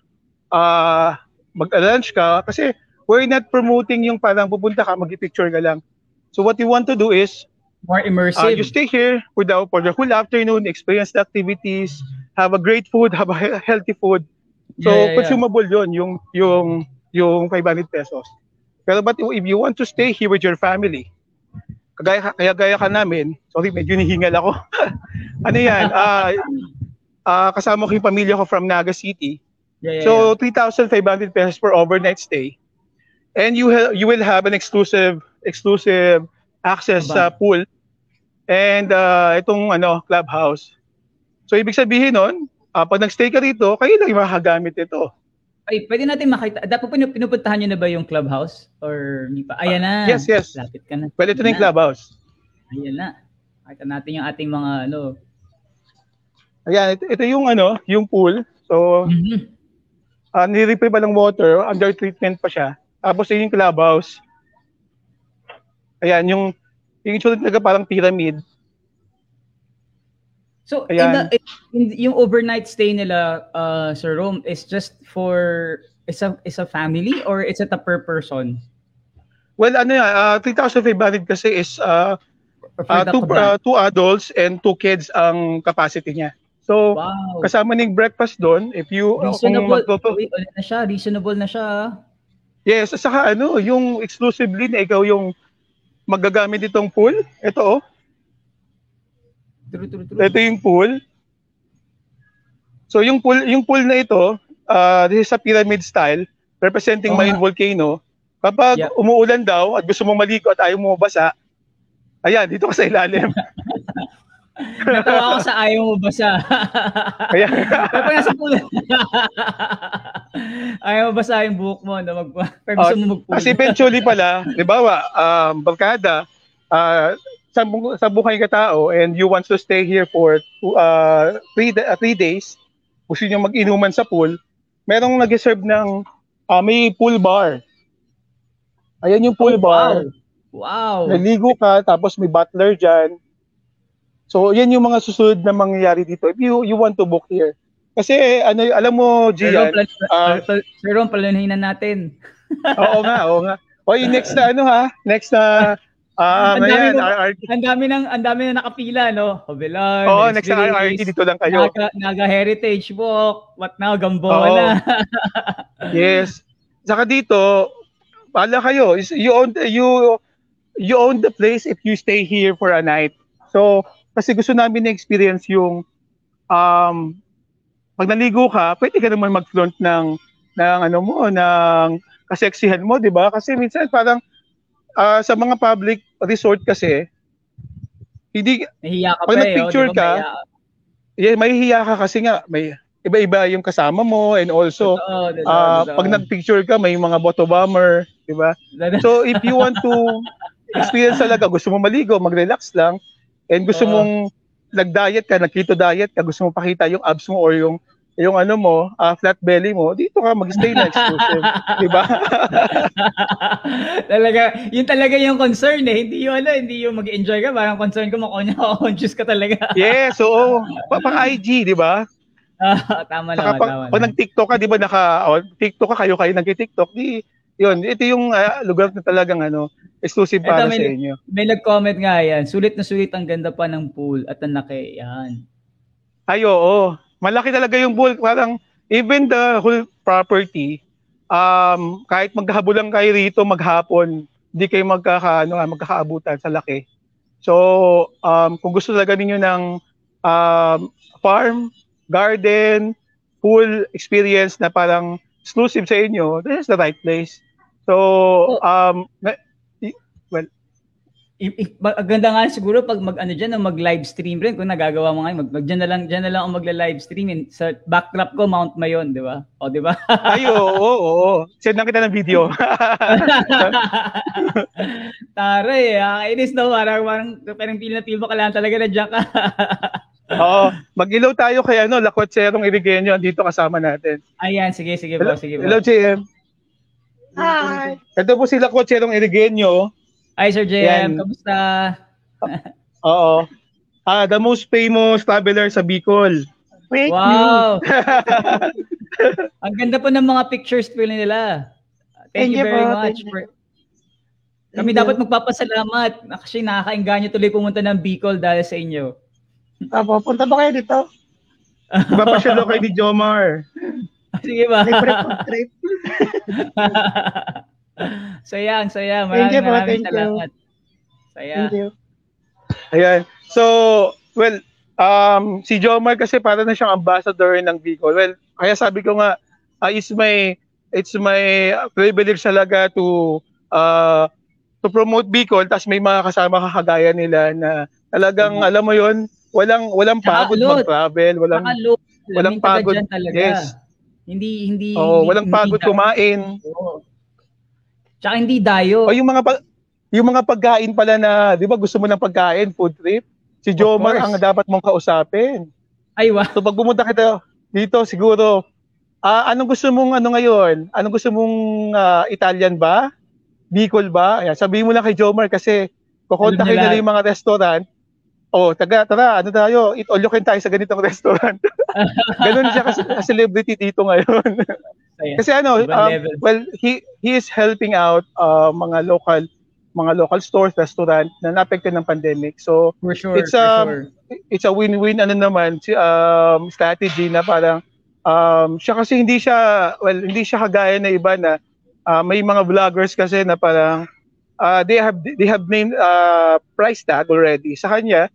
uh, mag-lunch ka, kasi we're not promoting yung parang pupunta ka, mag-picture ka lang. So what you want to do is, more Uh, immersive. you stay here for the, for the whole afternoon, experience the activities, have a great food, (laughs) have a he- healthy food. So, Yeah, yeah, yeah. consumable yun, yung, yung, yung 500 pesos. Pero but if you want to stay here with your family, kagaya, kaya gaya ka namin, sorry, medyo nihingal ako. (laughs) ano yan, (laughs) ah ah, kasama ko yung pamilya ko from Naga City. Yeah, yeah, So 3,500 pesos per overnight stay. And you ha- you will have an exclusive exclusive access sa pool and uh, itong ano clubhouse. So ibig sabihin nun, ah, pag nagstay ka rito, kayo lang yung makakagamit ito. Ay, pwede natin makita. Dapat pinu- pinupuntahan nyo na ba yung clubhouse? Or hindi pa? Ayan na. Yes, yes. Lapit ka na. Well, ito na yung clubhouse. Ayan na. Makita natin yung ating mga ano. Ayan, ito, ito yung ano, yung pool. So, Mhm. uh, nire-refill pa ng water, under treatment pa siya. Tapos yun yung clubhouse. Ayan, yung yung itsura talaga parang pyramid. So, in Ayan. the, in, yung overnight stay nila uh, sa Rome is just for is a is a family or is it a per person? Well, ano yan, uh, 3,500 kasi is uh, uh, two, uh, two adults and two kids ang capacity niya. So, wow. kasama ning breakfast doon, if you, uh, kung Reasonable. Wait, ano na siya? Reasonable na siya. ah. yes, saka ano, yung exclusively na ikaw yung magagamit itong pool, ito oh, True, true, true. ito yung pool. So yung pool, yung pool na ito, uh, this is a pyramid style, representing Oo Mayon volcano. Kapag Yeah. umuulan daw at gusto mong maligo at ayaw mo mabasa, ayan, dito ka sa ilalim. (laughs) Natawa ako sa ayaw mo basa. Ayan. (laughs) Pero pag nasa pool, (laughs) ayaw mo basa yung buhok mo na mag pero gusto Oh, mo mag-pool. Kasi eventually pala, di ba, um, barkada, uh, sabong, sabong kayo katao and you want to stay here for two, uh, three, uh, three days, gusto nyo mag-inuman sa pool, merong nag-serve ng, uh, may pool bar. Ayan yung pool Oh, bar. Wow. Naligo ka, tapos may butler dyan. So, yan yung mga susunod na mangyayari dito if you, you want to book here. Kasi, ano, alam mo, Pero Gian, pero, pero planuhin na natin. oo nga, oo nga. O, yung next na ano ha, next na, ah, Ang dami RRT. Ang dami ng ang dami na nakapila no. Hobelar. Oo, Next Village, RRT, dito lang kayo. Naga, Naga Heritage Walk. What now? Gamboa Oo. na. (laughs) Yes. Saka dito, pala kayo, you own, you, you own the place if you stay here for a night. So, kasi gusto namin na-experience yung, um, pag naligo ka, pwede ka naman mag-flaunt ng, ng ano mo, ng kaseksihan mo, di ba? Kasi minsan parang, ah, sa mga public resort kasi, hindi, Nahiya ka Pag pa eh. nag-picture oh, di ba? ka, yeah, mahihiya ka kasi nga, may iba-iba yung kasama mo and also, Totoo, totoo, totoo. pag nag-picture ka, may mga boto bomber, di ba? So if you want to (laughs) experience talaga, gusto mo maligo, mag-relax lang, and gusto Oo. mong nag-diet ka, nag-keto diet ka, gusto mo pakita yung abs mo or yung yung ano mo, ah, flat belly mo, dito ka mag-stay na exclusive, (laughs) di ba? (laughs) talaga, yun talaga yung concern eh. Hindi yung ano, hindi yung mag-enjoy ka. Parang concern ko makonya-conscious (laughs) ka talaga. yes, oo. Pa- pang IG, di ba? Ah, tama Saka naman, pag, tama pag nag-TikTok ka, di ba naka, oh, TikTok ka, kayo kayo nag-TikTok, di, yun, ito yung ah, lugar na talagang ano, exclusive para may- sa inyo. May nag-comment nga yan. Sulit na sulit ang ganda pa ng pool at ang laki. Yan. Ay, oo. Malaki talaga yung pool. Parang, even the whole property, um, kahit maghahabulan kayo rito maghapon, hindi kayo magkaka, ano, ah, magkakaabutan sa laki. So, um, kung gusto talaga ninyo ng um, farm, garden, pool experience na parang exclusive sa inyo, this is the right place. So, um, i, ba- ang ganda nga siguro pag mag ano diyan mag live stream rin kung nagagawa mo ngayon mag, mag dyan na lang dyan na lang ako magla-live stream in, sa backdrop ko Mount Mayon, di ba? O di ba? (laughs) ay, oo, oo, oo. Send lang kita ng video. (laughs) Tare, ah, inis na parang parang parang feel na feel mo kailangan talaga na diyan ka. (laughs) Oo. Mag-ilaw tayo kay ano, Lakotserong Irigenyo. Dito kasama natin. Ayan, sige, sige po, Hello, sige po. hello JM. Hi. Ito po si Lakotserong Irigenyo. Hi, Sir JM, Yan. kamusta? (laughs) Oo. Ah, the most famous traveler sa Bicol. Fake Wow! (laughs) Ang ganda po ng mga pictures po nila. Thank, Thank you very po, much. thank. For... Kami dapat magpapasalamat. Kasi nakakainganyo tuloy pumunta ng Bicol dahil sa inyo. Apo, punta ba kayo dito? Papasyalo kay (laughs) ni Jomar. Sige ba? Libre trip. (laughs) saya, ang saya. Thank Maraming you maraming thank you. salamat. Saya. Thank you. Ayan. So, well, um, si Jomar kasi para na siyang ambassador ng Bicol. Well, kaya sabi ko nga, uh, it's my it's my privilege talaga to uh, to promote Bicol tapos may mga kasama kakagaya nila na talagang Mhm. alam mo yon walang walang pagod mag-travel, walang walang pagod. Yes. Hindi, hindi. oh, hindi- walang hindi pagod kumain. Oo. Tsaka hindi dayo. O yung mga pa- yung mga pagkain pala na, 'di ba gusto mo ng pagkain, food trip? Si Jomar ang dapat mong kausapin. Ay, wow. So pag pumunta kita dito, siguro, ah anong gusto mong ano ngayon? Anong gusto mong ah, Italian ba? Bicol ba? Ayan, sabihin mo lang kay Jomar kasi kukontakin nila yung mga restaurant. Oh, taga, tara, ano tayo? Eat all you can tayo sa ganitong (laughs) restaurant. (laughs) Ganun siya kasi celebrity dito ngayon. (laughs) Kasi ano, Ibang um, level. well, he he is helping out uh, mga local mga local stores, restaurant na naapektuhan ng pandemic. So, For sure, It's, for um, sure. it's a win-win ano naman si- um, strategy na parang um, siya kasi hindi siya well hindi siya kagaya na iba na uh, may mga vloggers kasi na parang uh, they have they have named uh, price tag already sa kanya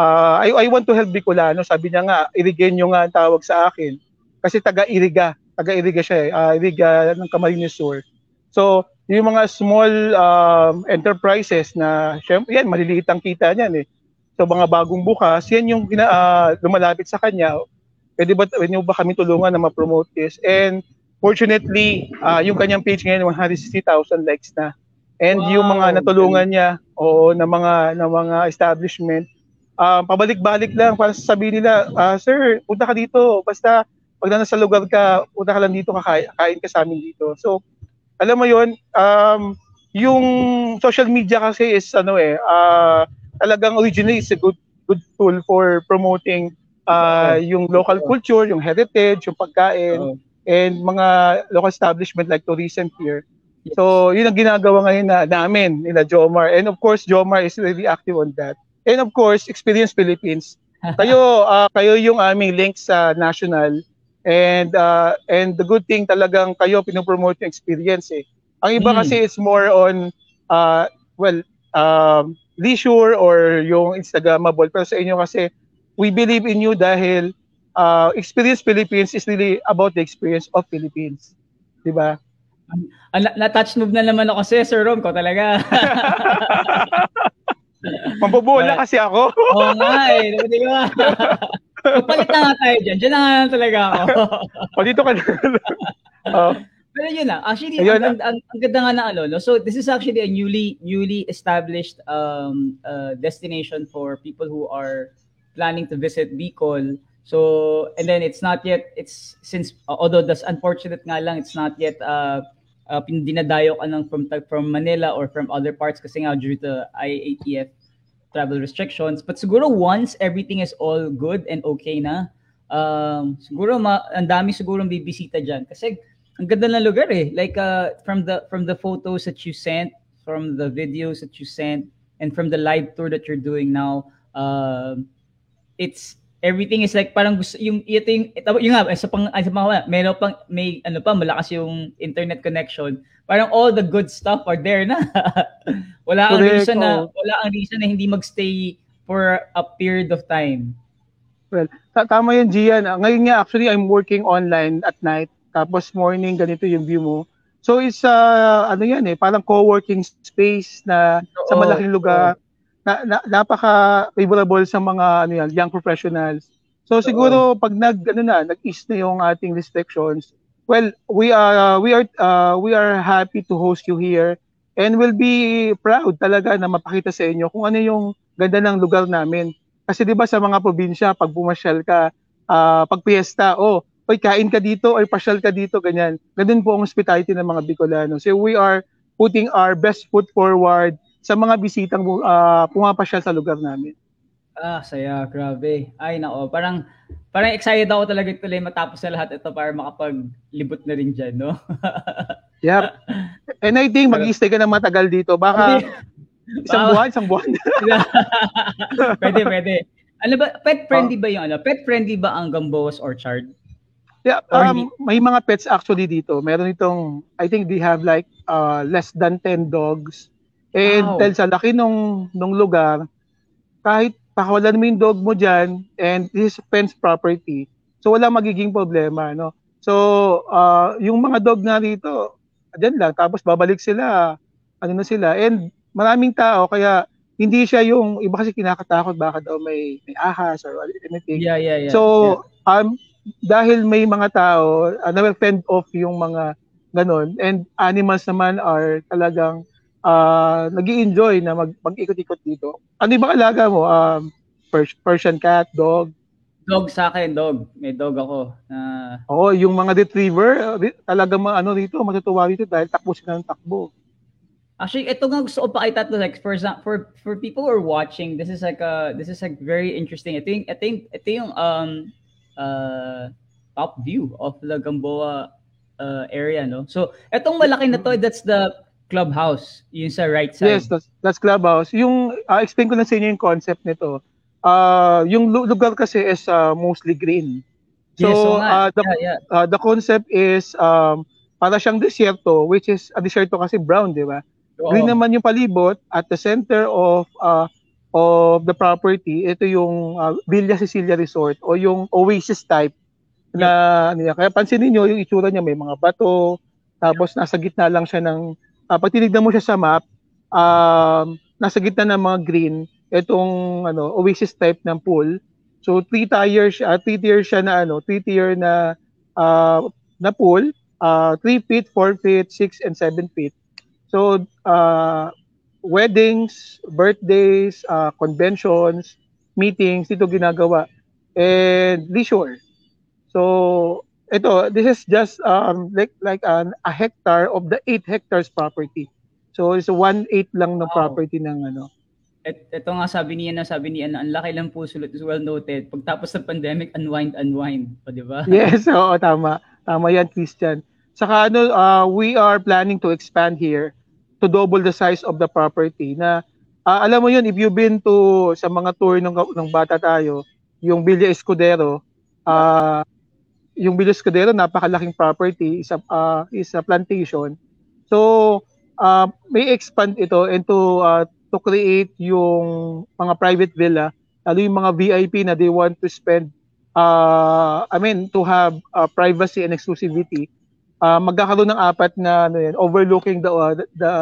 uh, I, I want to help Bicolano sabi niya nga Irigenyo nga ang tawag sa akin kasi taga Iriga taga Iriga siya eh, uh, Iriga ng Camarines Sur so yung mga small um, enterprises na syempre yan maliliit ang kita niyan eh So mga bagong bukas, yan yung gina, ah, lumalapit sa kanya. Pwede ba, pwede ba kami tulungan na ma-promote this? And fortunately, ah, yung kanyang page ngayon, 160,000 likes na. And yung Wow, mga natulungan niya, oo, na mga, na mga establishment, ah, pabalik-balik lang para sabihin nila, ah, sir, punta ka dito. Basta pag na nasa lugar ka, punta ka lang dito, kakain, kain ka sa amin dito. So, alam mo yon um, yung social media kasi is ano eh, ah, talagang originally is a good good tool for promoting uh, yung local culture, yung heritage, yung pagkain, and mga local establishment like tourism here. Yes. So, yun ang ginagawa ngayon na namin, nila Jomar. And of course, Jomar is really active on that. And of course, Experience Philippines. (laughs) Kayo, ah, kayo yung aming link sa national. And uh, and the good thing talagang kayo pinopromote yung experience eh. Ang iba Mm. kasi is more on uh, well, um, leisure or yung Instagrammable. Pero sa inyo kasi, we believe in you dahil uh, Experience Philippines is really about the experience of Philippines. Di ba? Ah, na- na-touch move na naman ako kasi, Sir Rom, ko talaga. (laughs) Mambobola kasi ako. Oo nga eh. Di (laughs) ba? Palit na nga tayo dyan. Dyan na nga talaga ako. (laughs) o dito ka na. (laughs) Oh, Pero yun lang. Actually, Ayun, ang, ang, ang ganda nga na ano. No? So, this is actually a newly newly established um, uh, destination for people who are planning to visit Bicol. So, and then it's not yet, it's, since, uh, although that's unfortunate nga lang, it's not yet, uh, uh, dinadayo ka ng from, from Manila or from other parts kasi nga due to IATF travel restrictions. But siguro once everything is all good and okay na, um, siguro ma- ang dami siguro bibisita dyan. Kasi ang ganda ng lugar eh. Like uh, from the from the photos that you sent, from the videos that you sent, and from the live tour that you're doing now, um, it's everything is like parang gusto yung ito yung ito, yung nga sa pang sa mga meron pang may ano pa malakas yung internet connection. Parang all the good stuff are there na. (laughs) wala ang Correct, reason na wala ang reason na hindi magstay for a period of time. Ta- Tama yun, Gian. Ah, Ngayon nga, actually, I'm working online at night. Tapos morning, ganito yung view mo. So, it's, uh, ano yan eh, parang co-working space na sa Oo, malaking lugar. Na, na, napaka-favorable sa mga ano yan, young professionals. So, siguro, pag nag, ano na, nag-ease na yung ating restrictions, well, we are, uh, we are, uh, we are happy to host you here and we'll be proud talaga na mapakita sa inyo kung ano yung ganda ng lugar namin. Kasi 'di ba sa mga probinsya pag pumasyal ka, ah, pag piyesta, oh, oy kain ka dito or pasyal ka dito ganyan. Ganun po ang hospitality ng mga Bicolano. So we are putting our best foot forward sa mga bisitang uh, pumapasyal sa lugar namin. Ah, saya, grabe. Ay, nako, parang parang excited ako talaga tuloy matapos sa lahat ito para makapaglibot na rin dyan, no? (laughs) Yep. And I think mag-stay ka na matagal dito. Baka isang buwan, isang buwan. (laughs) pwede, pwede. Ano ba, pet friendly ba yung ano? Pet friendly ba ang Gamboa's Orchard? Yeah, um, may mga pets actually dito. Meron itong, I think they have like uh, less than 10 dogs. And Wow. dahil sa laki nung, nung lugar, kahit pakawalan mo yung dog mo dyan, and this is fence property, so wala magiging problema, no? So, uh, yung mga dog na rito, dyan lang, tapos babalik sila, ano na sila, and maraming tao, kaya hindi siya yung, iba kasi kinakatakot, baka daw may, may ahas or anything. Yeah, yeah, yeah. So, um, dahil may mga tao uh, na fend off yung mga ganon, and animals naman are talagang uh, nag enjoy na mag, mag-ikot-ikot dito. Ano yung mga alaga mo? Um, Pers- Persian cat, dog? Dog sa akin, dog. May dog ako. na Oo, yung mga retriever, uh, talaga mga ano dito, matutuwa dito dahil takbo sila ng takbo. Actually, ito nga gusto ko pakita to like for for for people who are watching, this is like a this is like very interesting. I think I think ito yung um uh top view of the Gamboa uh, area, no? So, etong malaki na to, that's the clubhouse, yung sa right side. Yes, that's, that's clubhouse. Yung, uh, explain ko na sa inyo yung concept nito. Uh, yung lu- lugar kasi is uh, mostly green. So, Yes, nga. uh, the, yeah, yeah. uh, the concept is um, para siyang desierto, which is, a desierto kasi brown, di ba? Oo. Green naman yung palibot at the center of uh, of the property, ito yung uh, Villa Cecilia Resort o yung oasis type na ano yan. Kaya pansinin niyo yung itsura niya may mga bato, tapos nasa gitna lang siya ng uh, pag tinignan mo siya sa map, um, nasa gitna ng mga green, itong ano oasis type ng pool. So three tier siya, three tier siya na ano, three tier na uh, na pool, uh, 3 feet, 4 feet, 6 and 7 feet. So, uh, weddings, birthdays, uh, conventions, meetings, dito ginagawa. And leisure. So, ito, this is just um, like like an, a hectare of the 8 hectares property. So, it's 1/8 lang ng Wow. property ng ano. Et, ito nga sabi niya na sabi niya na ang laki lang po sulit is well noted. Pagtapos ng pandemic, unwind, unwind. O, di ba? Yes, (laughs) oo, tama. Tama yan, Christian. Saka ano, uh, we are planning to expand here to double the size of the property na ah, alam mo yun, if you've been to sa mga tour ng, ng bata tayo, yung Villa Escudero, ah yung Villa Escudero, napakalaking property, is a, ah, is a plantation. So, ah, may expand ito into ah, to create yung mga private villa, lalo yung mga VIP na they want to spend uh, I mean, to have uh, privacy and exclusivity, uh, magkakaroon ng apat na ano yan, overlooking the, uh, the,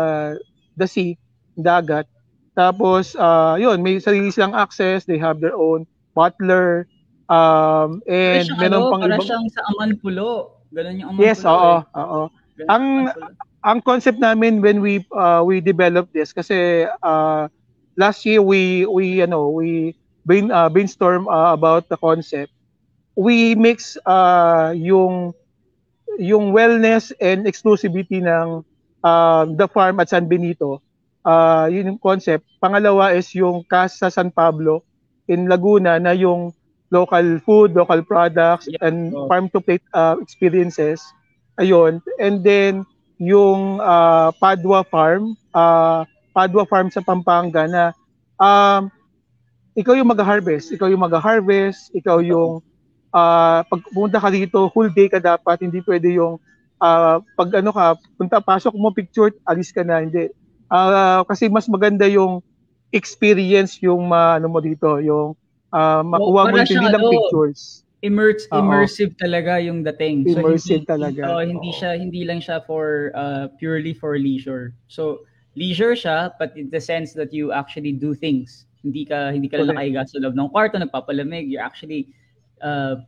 the sea, dagat. Tapos, uh, yun, may sarili silang access, they have their own butler, um, and siyang, meron ano, pang para ibang... siyang sa Amanpulo. Ganun yung Amanpulo. Yes, oo, eh. oo. Ganun Ang ang concept namin when we uh, we developed this kasi uh, last year we we ano we brain, uh, brainstorm uh, about the concept we mix uh, yung yung wellness and exclusivity ng uh, the farm at San Benito uh, yun yung concept pangalawa is yung Casa San Pablo in Laguna na yung local food local products Yeah. and Oh. farm to plate uh, experiences. Ayun. And then yung ah, Padua Farm, ah, Padua Farm sa Pampanga na um, ikaw yung mag-harvest, ikaw yung mag-harvest, ikaw yung ah, pag pumunta ka dito, whole day ka dapat, hindi pwede yung ah, pag ano ka, punta, pasok mo, picture, alis ka na, hindi. Ah, kasi mas maganda yung experience yung ma, ano mo dito, yung ah, makuha mo siyang lang pictures. Immerse, immersive talaga yung dating. Immersive hindi, talaga. oo, hindi Oo. siya hindi lang siya for uh, purely for leisure. So leisure siya but in the sense that you actually do things. Hindi ka hindi ka lang nakahiga sa loob ng kwarto nagpapalamig. You're actually uh,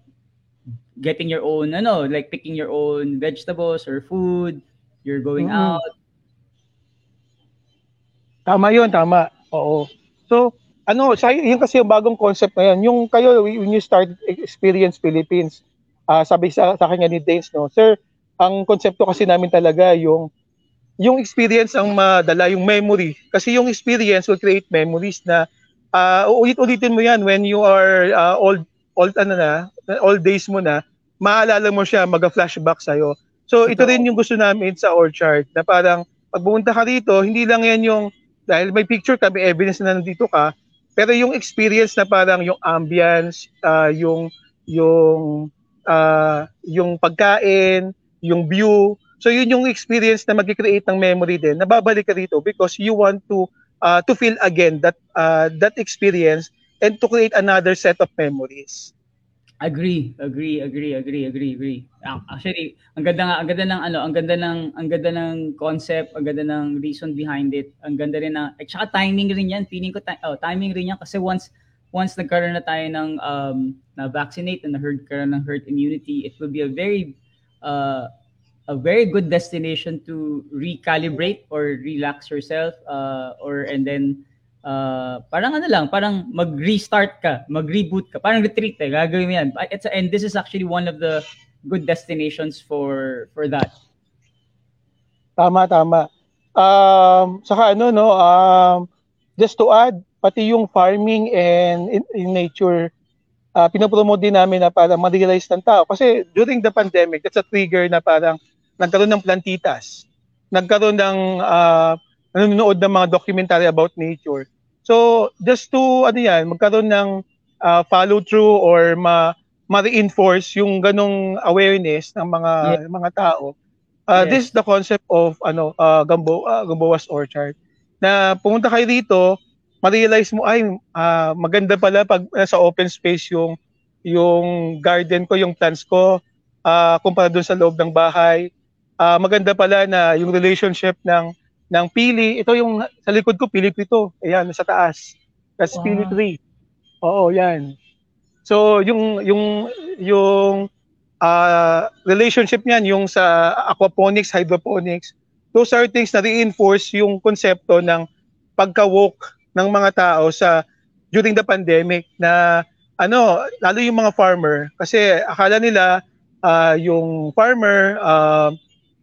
getting your own ano, like picking your own vegetables or food. You're going Mm. out. Tama yun, tama. Oo. So, ano, sa yun kasi yung bagong concept na yan. Yung kayo, when you start Experience Philippines, ah sabi sa, sa akin nga ni Danes, no, Sir, ang konsepto kasi namin talaga yung yung experience ang madala, yung memory. Kasi yung experience will create memories na uh, uulit-ulitin mo yan when you are ah, old, old, ano na, old days mo na, maalala mo siya, mag-flashback sa'yo. So, ito rin yung gusto namin sa orchard, na parang, pag pumunta ka rito, hindi lang yan yung, dahil may picture ka, may evidence na nandito ka, pero yung experience na parang yung ambience, ah, yung, yung, ah, yung pagkain, yung view, so yun yung experience na mag-create ng memory din, na babalik ka rito because you want to, ah, to feel again that, ah, that experience and to create another set of memories. Agree, agree, agree, agree, agree, agree. Ah, Actually, ang ganda nga, ang ganda ng ano, ang ganda ng ang ganda ng concept, ang ganda ng reason behind it. Ang ganda rin ng at saka timing rin 'yan. Feeling ko oh, timing rin 'yan kasi once once nagkaroon na tayo ng um na vaccinate and na herd karoon ng herd immunity, it will be a very uh a very good destination to recalibrate or relax yourself uh or and then uh, parang ano lang, parang mag-restart ka, mag-reboot ka, parang retreat eh, gagawin mo yan. It's, and this is actually one of the good destinations for for that. Tama, tama. Um, saka ano, no, um, just to add, pati yung farming and in, in nature, uh, pinopromote din namin na parang ma-realize ng tao. Kasi during the pandemic, that's a trigger na parang nagkaroon ng plantitas, nagkaroon ng uh, nanonood ng mga documentary about nature. So, just to, ano yan, magkaroon ng uh, follow through or ma, ma-reinforce yung ganong awareness ng mga yeah. mga tao. Uh, yes. This is the concept of ano uh, Gambo uh, Gamboa's Orchard. Na pumunta kayo dito, ma-realize mo ay uh, maganda pala pag uh, sa open space yung yung garden ko, yung plants ko uh, kumpara doon sa loob ng bahay. Uh, maganda pala na yung relationship ng ng pili. Ito yung sa likod ko, pili ko ito. Ayan, sa taas. That's wow. pili tree. Oo, yan. So, yung yung yung uh, relationship niyan yung sa aquaponics, hydroponics, those are things na reinforce yung konsepto ng pagka-woke ng mga tao sa during the pandemic na ano, lalo yung mga farmer kasi akala nila uh, yung farmer uh,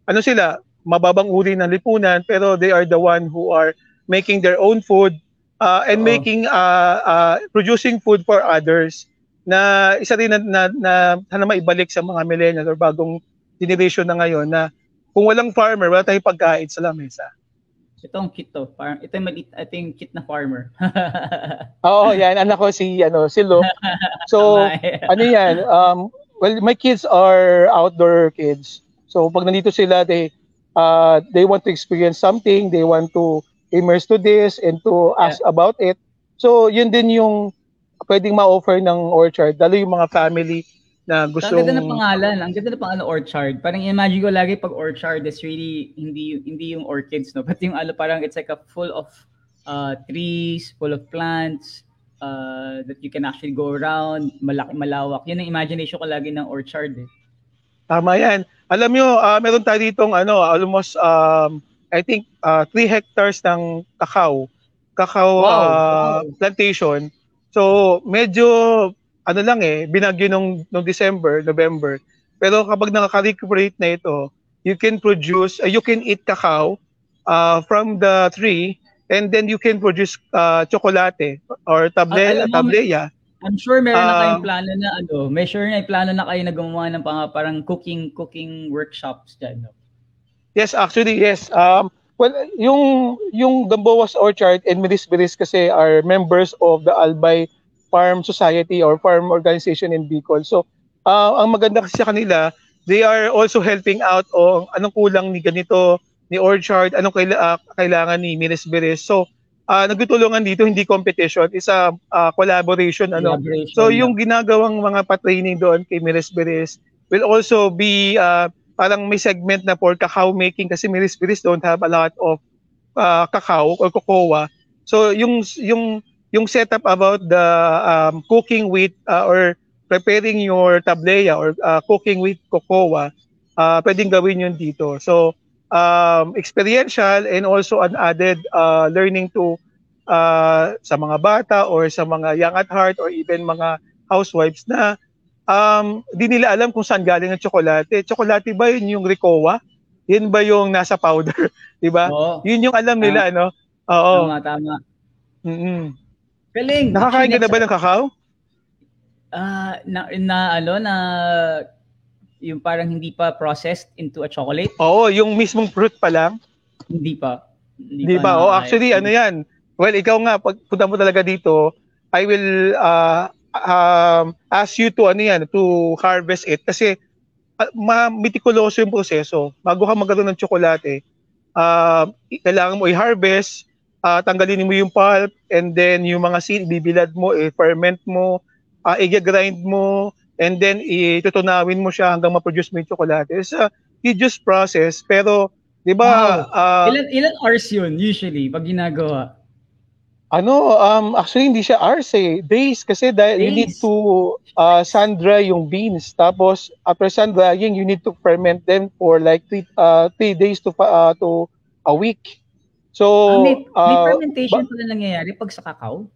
ano sila mababang uri ng lipunan pero they are the one who are making their own food uh, and Oo. making uh, uh, producing food for others na isa rin na, na, na sana maibalik sa mga millennial or bagong generation na ngayon na kung walang farmer, wala tayong pagkain sa lamesa. Ito ang kit to. Parang ito yung maliit, ito yung kit na farmer. (laughs) Oo, yan. Anak ko si ano, si Lo. (laughs) So, ano yan? Um, well, my kids are outdoor kids. So, pag nandito sila, they uh, they want to experience something, they want to immerse to this and to ask yeah. about it. So, yun din yung pwedeng ma-offer ng orchard, lalo yung mga family na gusto Ang ganda ng pangalan, ang ganda ng pangalan orchard. Parang imagine ko lagi pag orchard is really hindi hindi yung orchids no, (laughs) pati yung ano parang it's like a full of uh, trees, full of plants uh, that you can actually go around, malaki malawak. Yun ang imagination ko lagi ng orchard eh. Tama yan. Alam nyo, uh, meron tayo ditong ano, almost, um, I think, 3 uh, hectares ng kakao. Kakao wow. uh, plantation. So, medyo, ano lang eh, binagyo nung, nung December, November. Pero kapag nakaka-recuperate na ito, you can produce, uh, you can eat kakao uh, from the tree and then you can produce uh, chocolate or table, uh, tableya. I'm sure meron na kayong um, plano na ano, may sure na plano na kayo na gumawa ng pang, parang cooking cooking workshops diyan, no? Yes, actually, yes. Um, well, yung yung Gamboa's Orchard and Miris Biris kasi are members of the Albay Farm Society or Farm Organization in Bicol. So, uh, ang maganda kasi sa kanila, they are also helping out o anong kulang ni ganito, ni Orchard, anong kaila, uh, kailangan ni Miris Biris. So, uh, nagtutulungan dito hindi competition is a uh, collaboration ano. So yung ginagawang mga pa-training doon kay Miris Beres will also be uh, parang may segment na for cacao making kasi Miris Beres don't have a lot of uh, cacao or cocoa. So yung yung yung setup about the um, cooking with uh, or preparing your tableya or uh, cooking with cocoa uh, pwedeng gawin yun dito. So um, experiential and also an added uh, learning to uh, sa mga bata or sa mga young at heart or even mga housewives na um, di nila alam kung saan galing ang tsokolate. Tsokolate ba yun yung Ricoa? Yun ba yung nasa powder? (laughs) di ba? Yun yung alam nila, ano? Oo. Tama, tama. Mm-hmm. Galing. Nakakain ka na ba ng kakao? Ah, uh, na, na ano na yung parang hindi pa processed into a chocolate? Oo, yung mismong fruit pa lang. Hindi pa. Hindi, pa. pa. Oh, actually, ano yan? Well, ikaw nga, pag punta mo talaga dito, I will uh, um, ask you to, ano yan, to harvest it. Kasi, uh, ma-mitikuloso yung proseso. Bago ka magkaroon ng tsokolate, uh, kailangan mo i-harvest, uh, tanggalin mo yung pulp, and then yung mga seed, bibilad mo, i-ferment mo, uh, i-grind mo, and then itutunawin mo siya hanggang ma-produce mo yung tsokolate. It's a tedious process, pero 'di ba? Wow. Uh, ilan ilan hours 'yun usually pag ginagawa? Ano, um actually hindi siya hours eh, days kasi dahil days. you need to uh, sun dry yung beans. Tapos after sun drying, you need to ferment them for like three, uh, three days to uh, to a week. So, Ah, may, may uh, fermentation pala nangyayari pag sa cacao?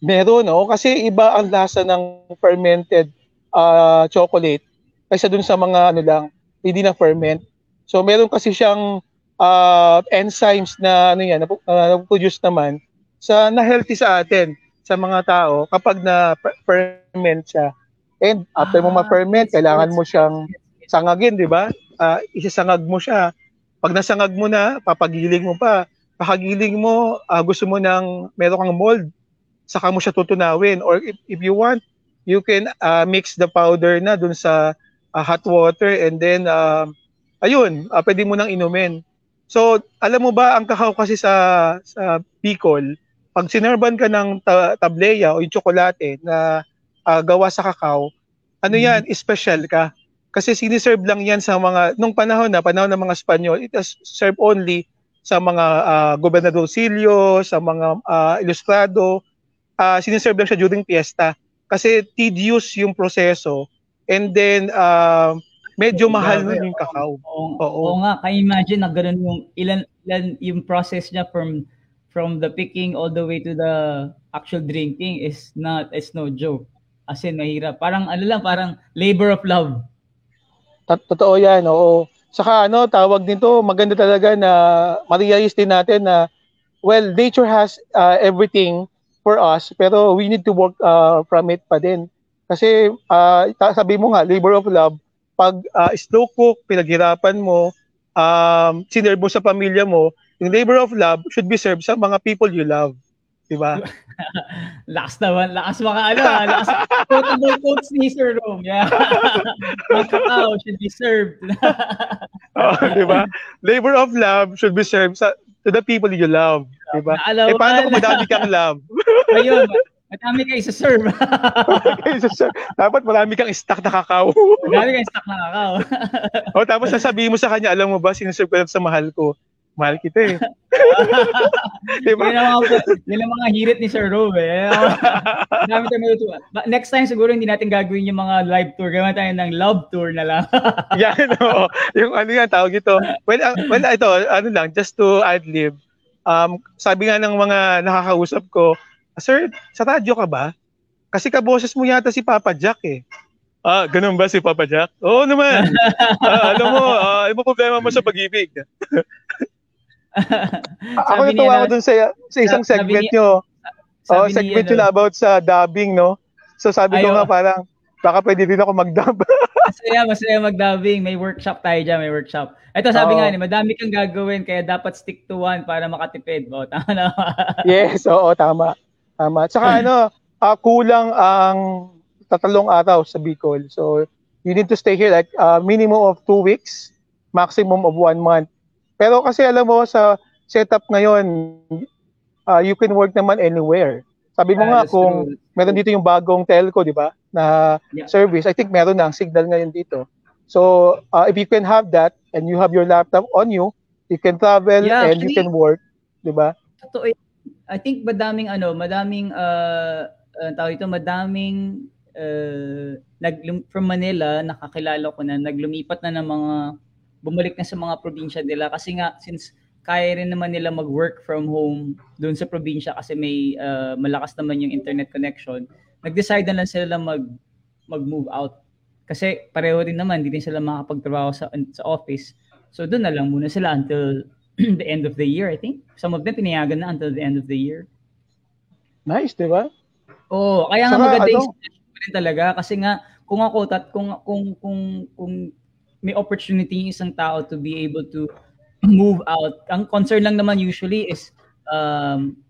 meron, no? Kasi iba ang lasa ng fermented uh, chocolate kaysa dun sa mga ano lang, hindi na ferment. So, meron kasi siyang uh, enzymes na ano yan, na, uh, produce naman sa na healthy sa atin, sa mga tao kapag na ferment siya. And after mo Ah, ma-ferment, yes, kailangan mo siyang sangagin, di ba? Uh, isasangag mo siya. Pag nasangag mo na, papagiling mo pa. Pakagiling mo, uh, gusto mo ng meron kang mold, saka mo siya tutunawin. Or if, if you want, you can uh, mix the powder na dun sa uh, hot water and then, uh, ayun, uh, pwede mo nang inumin. So, alam mo ba, ang kakao kasi sa, sa Bicol, pag sinerban ka ng ta- tableya o yung tsokolate na uh, gawa sa kakao, ano yan, special ka. Kasi siniserve lang yan sa mga, nung panahon na, panahon ng mga Espanyol, it was served only sa mga uh, gobernadorcillo, sa mga uh, ilustrado, uh, siniserve lang siya during fiesta. Kasi tedious yung proseso and then uh, medyo mahal Grabe, nun yung kakao. Oo, Oo. oo nga, kaya imagine na ganun yung ilan, ilan yung process niya from from the picking all the way to the actual drinking is not it's no joke. As in, mahirap. Parang ano lang, parang labor of love. Tot- Totoo yan, oo. Saka ano, tawag nito, maganda talaga na ma-realize din natin na, well, nature has uh, everything for us, pero we need to work uh, from it pa din. Kasi, uh, sabi mo nga, labor of love, pag uh, slow cook, pinaghirapan mo, um, sinerve mo sa pamilya mo, yung labor of love should be served sa mga people you love. Diba? (laughs) Lakas naman, lakas mga ano, ah, lakas quotable quotes ni Sir Rome. Yeah. (laughs) Ang kakao should be served. (laughs) Oo, diba? Labor of love should be served sa to the people you love. Diba? Naalaw Eh, paano kung madami kang love? (laughs) Ayun, madami kayo sa serve. Okay, so, sir, dapat marami kang stock na kakao. (laughs) madami kayo stock na kakao. (laughs) o tapos sasabihin mo sa kanya, alam mo ba, sinuserve ko lang sa mahal ko. Mahal kita eh. Di ba? Yun ang mga, yun ang mga hirit ni Sir Rome. Eh. Dami tayo matutuwa. Next time siguro hindi natin gagawin yung mga live tour. Gawin tayo ng love tour na lang. Yan, oo. Yung ano yan, tawag ito. Well, uh, well ito, ano lang, just to ad-lib. Um, sabi nga ng mga nakakausap ko, Sir, sa radyo ka ba? Kasi kaboses mo yata si Papa Jack eh. Ah, ganun ba si Papa Jack? Oo naman. (laughs) Ah, alam mo, ah, ano problema mo sa pag-ibig? (laughs) Ako natuwa niya ako na- dun sa, sa isang sabi segment ni- nyo. Oh, segment ano, yun about sa dubbing, no? So sabi ko Ayaw. nga parang, baka pwede din ako mag-dub. (laughs) Masaya, masaya mag-dubbing. May workshop tayo dyan, may workshop. Ito sabi Oo. nga ni, madami kang gagawin kaya dapat stick to one para makatipid. O, tama na. (laughs) yes, oo, tama. Tama. At saka (laughs) ano, ah, kulang ang tatlong araw sa Bicol. So, you need to stay here like ah, minimum of two weeks, maximum of one month. Pero kasi alam mo, sa setup ngayon, ah, you can work naman anywhere. Sabi mo Yeah, nga, kung true. meron dito yung bagong telco, di ba, na Yeah. service, I think meron na ang signal ngayon dito. So, uh, if you can have that and you have your laptop on you, you can travel Yeah, and you actually- can work, di ba? Totoo. I think madaming ano, madaming uh, uh tawag ito, madaming uh, nag from Manila nakakilala ko na naglumipat na ng mga bumalik na sa mga probinsya nila kasi nga since kaya rin naman nila mag-work from home doon sa probinsya kasi may uh, malakas naman yung internet connection. Nag-decide na lang sila mag mag-move out. Kasi pareho rin naman, hindi rin sila makapagtrabaho sa sa office. So doon na lang muna sila until (clears throat) the end of the year, I think. Some of them pinayagan na until the end of the year. Nice, di ba? Oo, kaya nga Saka maganda yung ano- rin talaga kasi nga kung ako tat kung kung kung kung may opportunity yung isang tao to be able to (clears throat) move out. Ang concern lang naman usually is um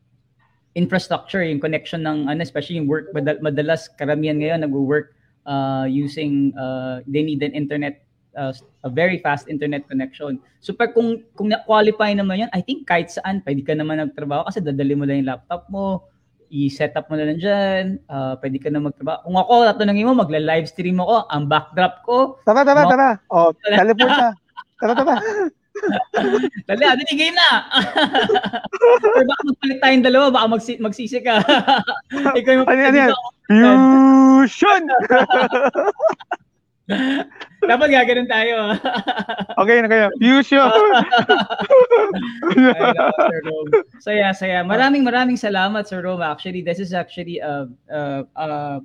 infrastructure, yung connection ng ano, especially yung work madal- madalas karamihan ngayon nagwo-work uh, using uh, they need an internet uh, a very fast internet connection. So pag kung kung na-qualify naman yan, I think kahit saan pwede ka naman nagtrabaho kasi dadali mo lang yung laptop mo, i-set up mo na lang dyan, uh, pwede ka na magtrabaho. Kung ako, tatanungin mo, magla-live stream ako, ang backdrop ko, Tara, tara, No. tara. O, (laughs) teleport na. Tara, tara. (laughs) dali, ano game na? (laughs) Or baka magpalit tayong dalawa, baka magsi- magsisi ka. (laughs) Ikaw yung Ano dito. Fusion! Dapat gaganon tayo. okay na kayo. Fusion. Saya, saya. Maraming maraming salamat, Sir Rom. Actually, this is actually uh, uh, uh,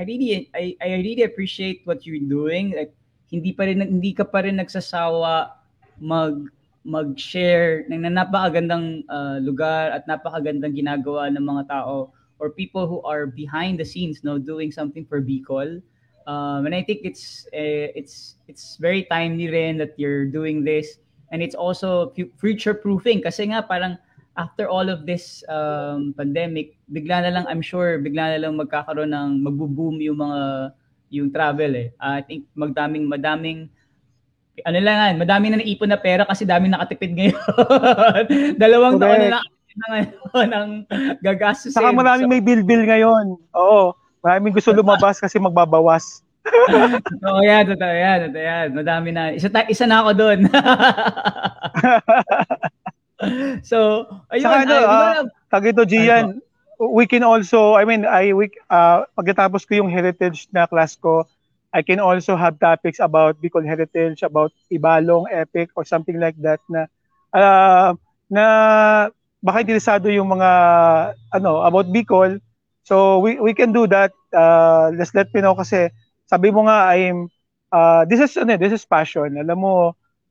I really I, I really appreciate what you're doing. Like hindi pa rin hindi ka pa rin nagsasawa mag mag-share ng napakagandang uh, lugar at napakagandang ginagawa ng mga tao or people who are behind the scenes no doing something for Bicol. Um, and I think it's uh, it's it's very timely rin that you're doing this and it's also future proofing kasi nga parang after all of this um, pandemic bigla na lang I'm sure bigla na lang magkakaroon ng magbo-boom yung mga yung travel eh. Uh, I think magdaming madaming ano lang yan, madami na naipon na pera kasi dami nakatipid ngayon. (laughs) Dalawang taon na na ngayon (laughs) ng gagastusin. Saka maraming so, may bill-bill ngayon. Oo. Maraming gusto lumabas kasi magbabawas. (laughs) Oo yan, totoo yan, totoo yan. Madami na. Isa, isa na ako doon. so, ayun. Saka ano, uh, tag Gian, we can also, I mean, I, we, uh, pagkatapos ko yung heritage na class ko, I can also have topics about Bicol heritage, about Ibalong epic or something like that na uh, na baka interesado yung mga ano about Bicol. So we we can do that. Uh, let's let me know kasi sabi mo nga I'm uh, this is ano, this is passion. Alam mo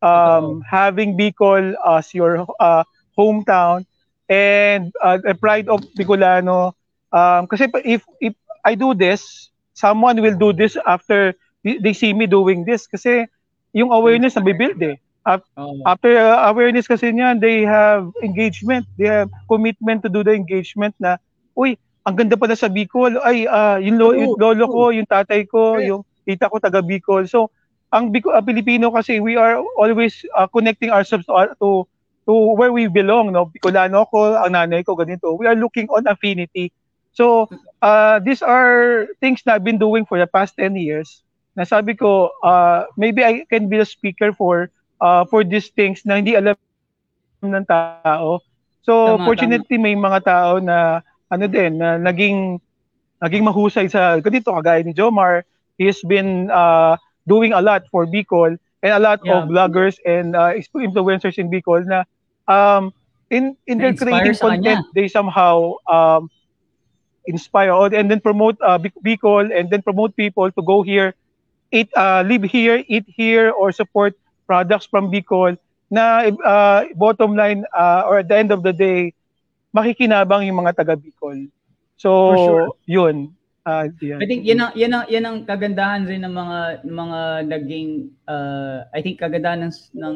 um, having Bicol as your uh, hometown and uh, a pride of Bicolano um, kasi if if I do this someone will do this after they see me doing this kasi yung awareness na build eh. After uh, awareness kasi niyan, they have engagement, they have commitment to do the engagement na, uy, ang ganda pala sa Bicol, ay, uh, yung, lo, yung lolo ko, yung tatay ko, yung tita ko taga Bicol. So, ang Bicol, uh, Pilipino kasi, we are always uh, connecting ourselves to, to to where we belong, no? Bicolano ko, ang nanay ko, ganito. We are looking on affinity. So, uh, these are things na I've been doing for the past 10 years. Nasabi ko, uh, maybe I can be a speaker for uh, for these things na hindi alam ng tao. So, tama, fortunately, tama. may mga tao na ano din, na naging naging mahusay sa ganito kagaya ni Jomar. He has been uh, doing a lot for Bicol and a lot yeah. of bloggers and uh, influencers in Bicol na um, in in their creating content, they somehow um, inspire and then promote uh, Bicol and then promote people to go here, eat, uh, live here, eat here, or support products from Bicol na uh, bottom line uh, or at the end of the day, makikinabang yung mga taga Bicol. So, sure. yun. Uh, yeah. I think yan ang yan ang yan ang kagandahan rin ng mga mga naging uh, I think kagandahan ng, ng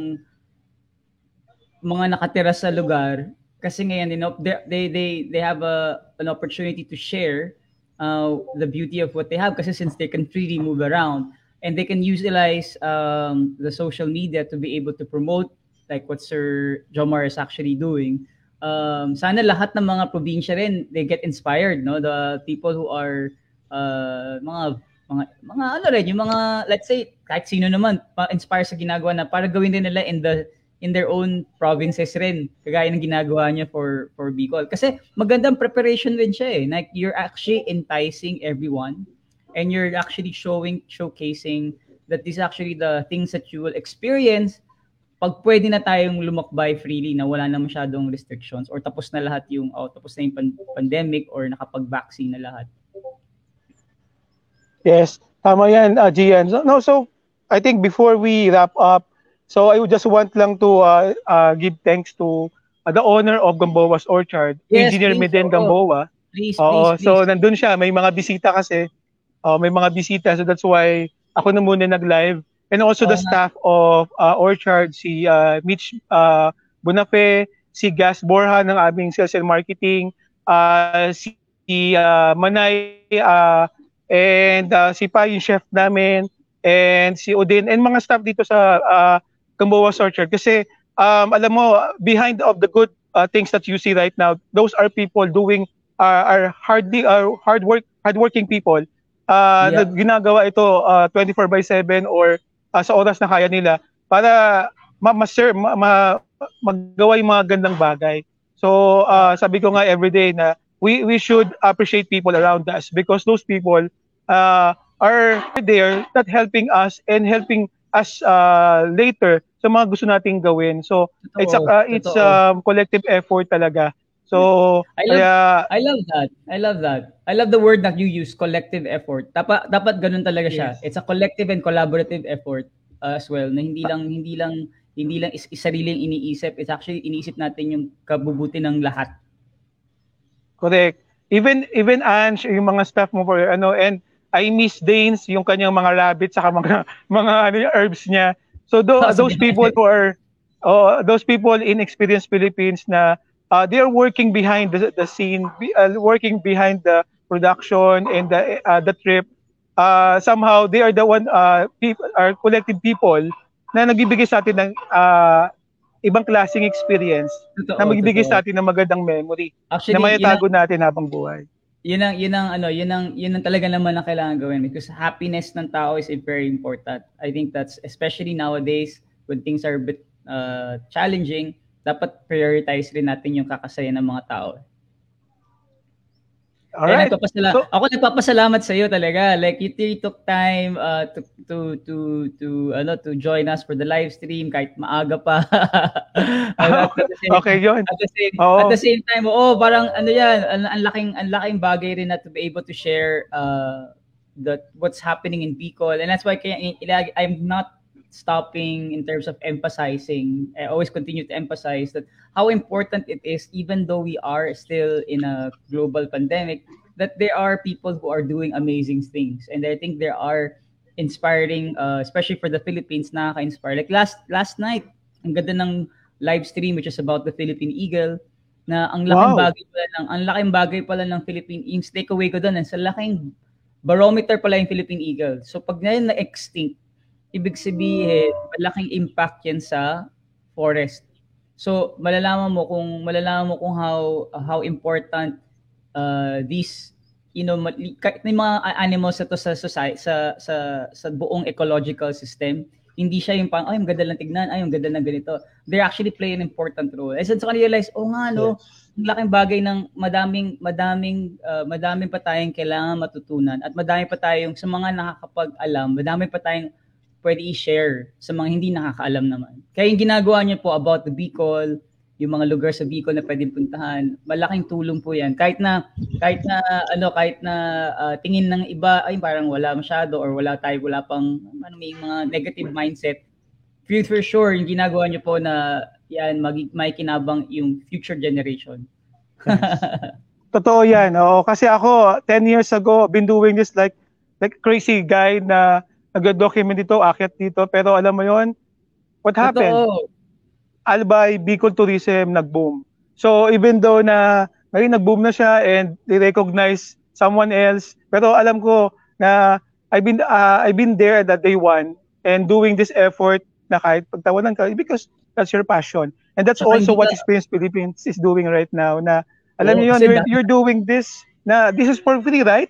mga nakatira sa lugar kasi ngayon you know they they they have a an opportunity to share uh, the beauty of what they have kasi since they can freely move around and they can utilize um, the social media to be able to promote like what Sir Jomar is actually doing. Um, sana lahat ng mga probinsya rin they get inspired no? The people who are uh, mga mga mga ano rin yung mga let's say kahit sino naman pa-inspire sa ginagawa na para gawin din nila in the in their own provinces rin, kagaya ng ginagawa niya for for Bicol. Kasi magandang preparation rin siya eh. Like you're actually enticing everyone and you're actually showing showcasing that this is actually the things that you will experience pag pwede na tayong lumakbay freely na wala na masyadong restrictions or tapos na lahat yung oh, tapos na yung pan- pandemic or nakapag-vaccine na lahat. Yes, tama yan, uh, Gian. No, so I think before we wrap up, So I would just want lang to uh, uh, give thanks to uh, the owner of Gamboa's Orchard, yes, Engineer Meden Gamboa. Please, Oo, please, so please. nandun siya, may mga bisita kasi. Uh, may mga bisita, so that's why ako na muna nag-live. And also oh, the staff of uh, Orchard, si uh, Mitch uh, Bunafe, si Gas Borja ng aming sales and marketing, uh, si uh, Manay, uh, and uh, si Pa yung chef namin, and si Odin, and mga staff dito sa uh, Gamboa Orchard kasi um, alam mo behind of the good uh, things that you see right now those are people doing uh, are hardly are hard work hardworking people. Uh, yeah. na ginagawa ito uh, 24 by 7 or uh, sa oras na kaya nila para ma-master ma, ma, maggawa yung mga gandang bagay. So uh, sabi ko nga everyday na we we should appreciate people around us because those people uh, are there that helping us and helping us uh, later sa mga gusto nating gawin. So Totoo, it's a, uh, it's totoo. um, collective effort talaga. So I love- kaya I love that. I love that. I love the word that you use, collective effort. Dapat dapat ganun talaga siya. Yes. It's a collective and collaborative effort uh, as well. Na hindi lang hindi lang hindi lang is, is iniisip. It's actually iniisip natin yung kabubuti ng lahat. correct. Even even Ange, yung mga staff mo for ano and I miss Danes yung kanyang mga rabbits saka mga (laughs) mga ano, yung herbs niya. So Ah, those people who are oh, those people in Experience Philippines na uh, they are working behind the, the scene, be- uh, working behind the production and the uh, the trip. Uh, somehow they are the one uh, people are collective people na nagbibigay sa atin ng uh, ibang klaseng experience Totoo, na magbibigay totoo. sa atin ng magandang memory Actually, na mayatago natin habang buhay. Yun ang yun ang ano yun ang yun ang talaga naman ang kailangan gawin because happiness ng tao is very important. I think that's especially nowadays when things are a bit uh, challenging dapat prioritize rin natin yung kakasaya ng mga tao All right. nagpapasala- So- ako nagpapasalamat sa iyo talaga. Like you really took time uh, to to to to ano to join us for the live stream kahit maaga pa. at, (laughs) at the (laughs) same, Okay, yun. at the same Oo. at the same time, oh, parang ano 'yan, ang, ang laking ang laking bagay rin na to be able to share uh that what's happening in Bicol. And that's why kaya I'm not stopping in terms of emphasizing. I always continue to emphasize that how important it is, even though we are still in a global pandemic, that there are people who are doing amazing things. And I think there are inspiring, uh, especially for the Philippines, nakaka-inspire. Like last last night, ang ganda ng live stream which is about the Philippine Eagle na ang laking Wow. bagay pala ng ang laking bagay pala ng Philippine yung takeaway ko doon sa laking barometer pala yung Philippine Eagle. So pag ngayon na-extinct, ibig sabihin malaking impact yan sa forest. So malalaman mo kung malalaman mo kung how how important uh, these you know kahit may mga animals na to sa society sa sa sa buong ecological system hindi siya yung pang ay ang ganda lang tignan ay ang ganda ng ganito. They actually play an important role. And so realize oh nga no ang laking bagay ng madaming madaming uh, madaming pa tayong kailangan matutunan at madami pa tayong sa mga nakakapag-alam madami pa tayong pwede i-share sa mga hindi nakakaalam naman. Kaya yung ginagawa niyo po about the Bicol yung mga lugar sa Bicol na pwedeng puntahan malaking tulong po yan. Kahit na kahit na ano kahit na uh, tingin ng iba ay parang wala masyado or wala tayo wala pang ano may mga negative mindset. Feel for sure yung ginagawa niyo po na yan mag may kinabang yung future generation. Totoo yan. Oo, kasi ako, 10 years ago, been doing this like like crazy guy na nag-document dito, akit dito. Pero alam mo yon what happened? Totoo. Albay, Bicol Tourism, nag-boom. So even though na ngayon nag-boom na siya and they recognize someone else, pero alam ko na I've been uh, I've been there at that day one and doing this effort na kahit pagtawanan ka because that's your passion. And that's Saka also what ka- Experience Philippines is doing right now na alam niyo yun, kasi you're, you're doing this na this is for free, right?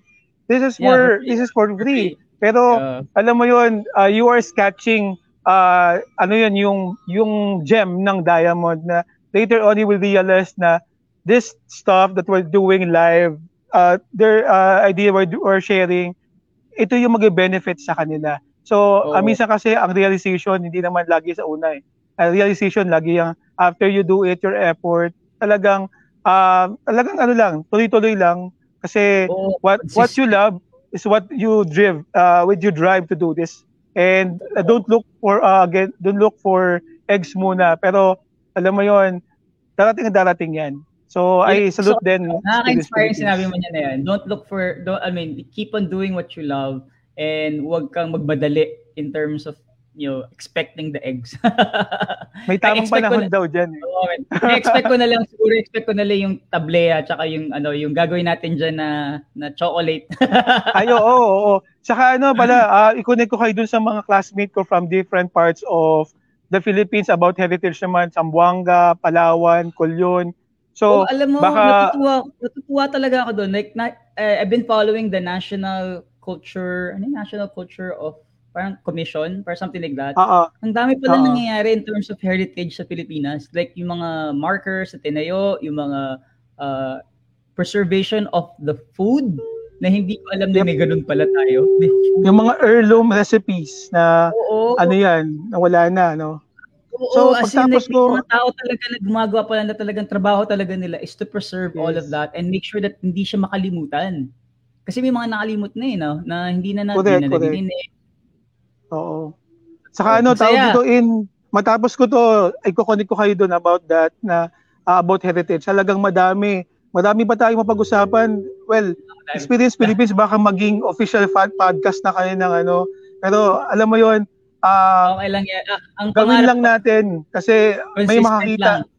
This is Yeah, for free. this is for free. Pero Uh, alam mo yun, uh, you are sketching uh, ano yun, yung, yung gem ng diamond na later on you will realize na this stuff that we're doing live, uh, their uh, idea we're, we're sharing, ito yung mag-benefit sa kanila. So, Oo. uh, minsan kasi ang realization, hindi naman lagi sa una eh. Ang realization, lagi yung after you do it, your effort, talagang, uh, talagang ano lang, tuloy-tuloy lang. Kasi oo, what what you love is what you drive uh with you drive to do this. And uh, don't look for uh, again don't look for eggs muna. Pero alam mo yon darating na darating yan. So I Yeah, salute so, then Nakaka-inspire yung sinabi mo niya na yan. Don't look for, don't, I mean, keep on doing what you love and huwag kang magmadali in terms of, you know, expecting the eggs. (laughs) may tamang panahon na- daw dyan eh. Oo, okay. expect ko na lang, siguro expect ko na lang yung tablea tsaka yung, ano, yung gagawin natin dyan na, na chocolate. (laughs) ay oo oo oo. saka ano pala uh, (laughs) i-connect ko kayo dun sa mga classmate ko from different parts of the Philippines about heritage naman Zamboanga, Palawan, Colyon so oh, alam mo, baka- natutuwa, natutuwa talaga ako doon. Like, na, eh, I've been following the national culture, ano yung national culture of parang commission or something like that. oo Ang dami pala Oo. nangyayari in terms of heritage sa Pilipinas. Like yung mga markers sa tinayo, yung mga uh, preservation of the food na hindi ko alam na may ganun pala tayo. (laughs) yung mga heirloom recipes na Oo. Ano yan, nawala na, no? Oo, So, as in, like, ko- mga tao talaga na gumagawa pala na talagang trabaho talaga nila is to preserve all of Yes. that and make sure that hindi siya makalimutan. Kasi may mga nakalimut na eh, no? Na hindi na natin Correct, na correct. Oo. Saka ano, Masaya. tawag dito in, matapos ko to, ay kukunik ko kayo doon about that, na ah, about heritage. Talagang madami. Madami pa tayong mapag-usapan. Well, Experience Philippines baka maging official fan podcast na kayo ng ano. Pero alam mo yon ah, Okay lang yan. Ah, ang gawin lang natin kasi may makakita lang.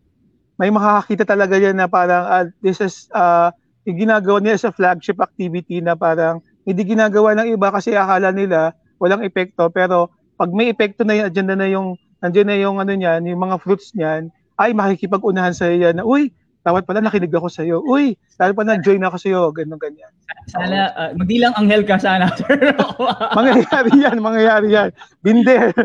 may makakakita talaga yan na parang ah, this is uh, yung ginagawa nila sa flagship activity na parang hindi ginagawa ng iba kasi akala nila walang epekto pero pag may epekto na yun, andyan na yung andyan na yung ano niyan, yung mga fruits niyan, ay makikipag-unahan sa iyo yan na uy, dapat pala nakinig ako sa iyo. Uy, dapat pala join ako sa iyo, ganun ganyan. Sana, ah, magdi lang anghel ka sana. (laughs) Mangyayari yan, mangyayari yan. Been there,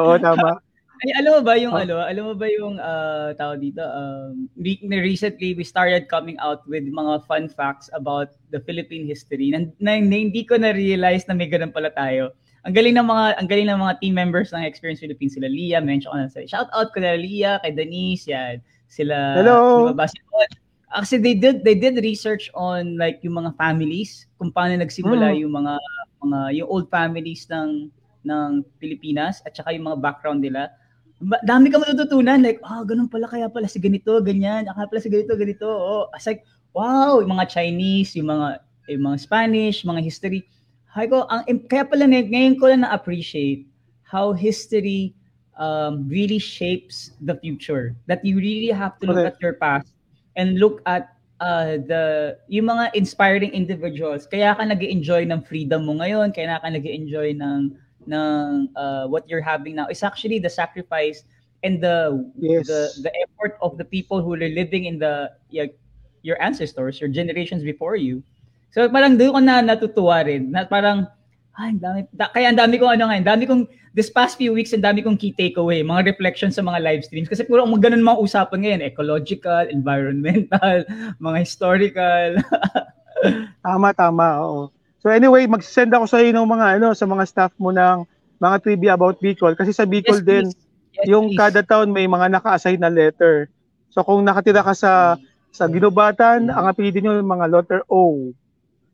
oo, tama. Ay, alam mo ba yung Oh. ano, alam mo ba yung uh, tawag dito, um, re- recently we started coming out with mga fun facts about the Philippine history na, na, na hindi ko na-realize na may ganun pala tayo. Ang galing ng mga ang galing ng mga team members ng Experience Philippines sila Lia, mention ko na sa shout out ko na Lia, kay Denise, yan. Sila Hello. Basilon. Actually they did they did research on like yung mga families, kung paano nagsimula Mm. yung mga mga yung old families ng ng Pilipinas at saka yung mga background nila dami ka matututunan. Like, ah, ganun pala, kaya pala si ganito, ganyan. Ah, kaya pala si ganito, ganito. Oh, as like, wow, yung mga Chinese, yung mga, yung mga Spanish, mga history. Hay ko, ang, kaya pala ngay- ngayon ko lang na-appreciate how history um, really shapes the future. That you really have to look at your past and look at uh, the yung mga inspiring individuals. Kaya ka nag enjoy ng freedom mo ngayon, kaya ka nag enjoy ng ng uh, what you're having now is actually the sacrifice and the Yes. the the effort of the people who are living in the yeah, your ancestors, your generations before you. So parang doon ko na natutuwa rin na parang ay, dami, da, kaya ang dami kong ano nga, ang dami kong this past few weeks, ang dami kong key takeaway, mga reflections sa mga live streams kasi puro mga ganun mga usapan ngayon, ecological, environmental, (laughs) mga historical. Tama, tama, oo. So anyway, mag-send ako sa iyo ng mga ano sa mga staff mo ng mga trivia about Bicol kasi sa Bicol Yes, din. Yes, yung please. kada town may mga naka-assign na letter. So kung nakatira ka sa sa Ginubatan, ang apelyido niyo mga letter O.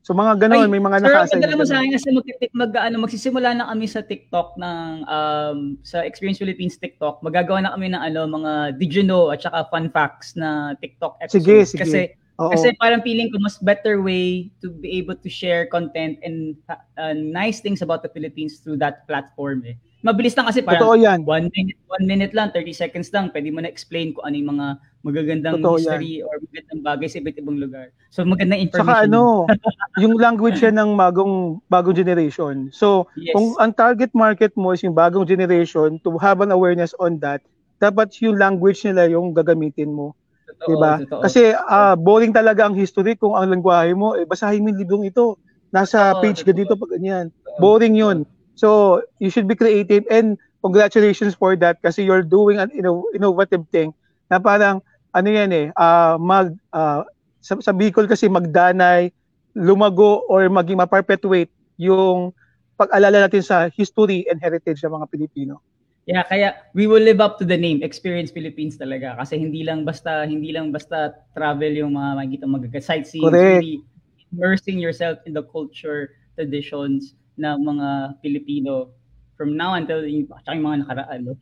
So mga ganoon, Ay, may mga naka-assign. na mo sa akin kasi magtitik mag ano magsisimula na kami sa TikTok ng um sa Experience Philippines TikTok. Magagawa na kami ng ano mga did you know at saka fun facts na TikTok episodes. Sige, sige. Kasi Oo. kasi parang feeling ko mas better way to be able to share content and uh, nice things about the Philippines through that platform eh. Mabilis lang kasi Totoo parang yan. one minute, one minute lang, 30 seconds lang, pwede mo na explain kung ano yung mga magagandang Totoo yan. history or magagandang bagay sa iba't ibang lugar. So magandang information. Saka ano, (laughs) yung language yan ng bagong bagong generation. So Yes. kung ang target market mo is yung bagong generation to have an awareness on that, dapat yung language nila yung gagamitin mo. Totoo, Diba? totoo. Kasi ah, boring talaga ang history kung ang lengguwahe mo, eh, basahin mo yung librong ito. Nasa Totoo, page totoo. ganito pag ganyan. Boring yun. So, you should be creative and congratulations for that kasi you're doing an inno- innovative thing na parang ano yan eh, ah, mag ah, sa, sa Bicol kasi magdanay, lumago or maging ma-perpetuate yung pag-alala natin sa history and heritage ng mga Pilipino. Yeah, kaya we will live up to the name Experience Philippines talaga kasi hindi lang basta hindi lang basta travel yung mga makikita magaga sightseeing, it's Correct. really immersing yourself in the culture, traditions ng mga Pilipino from now until yung, yung mga nakaraan. No?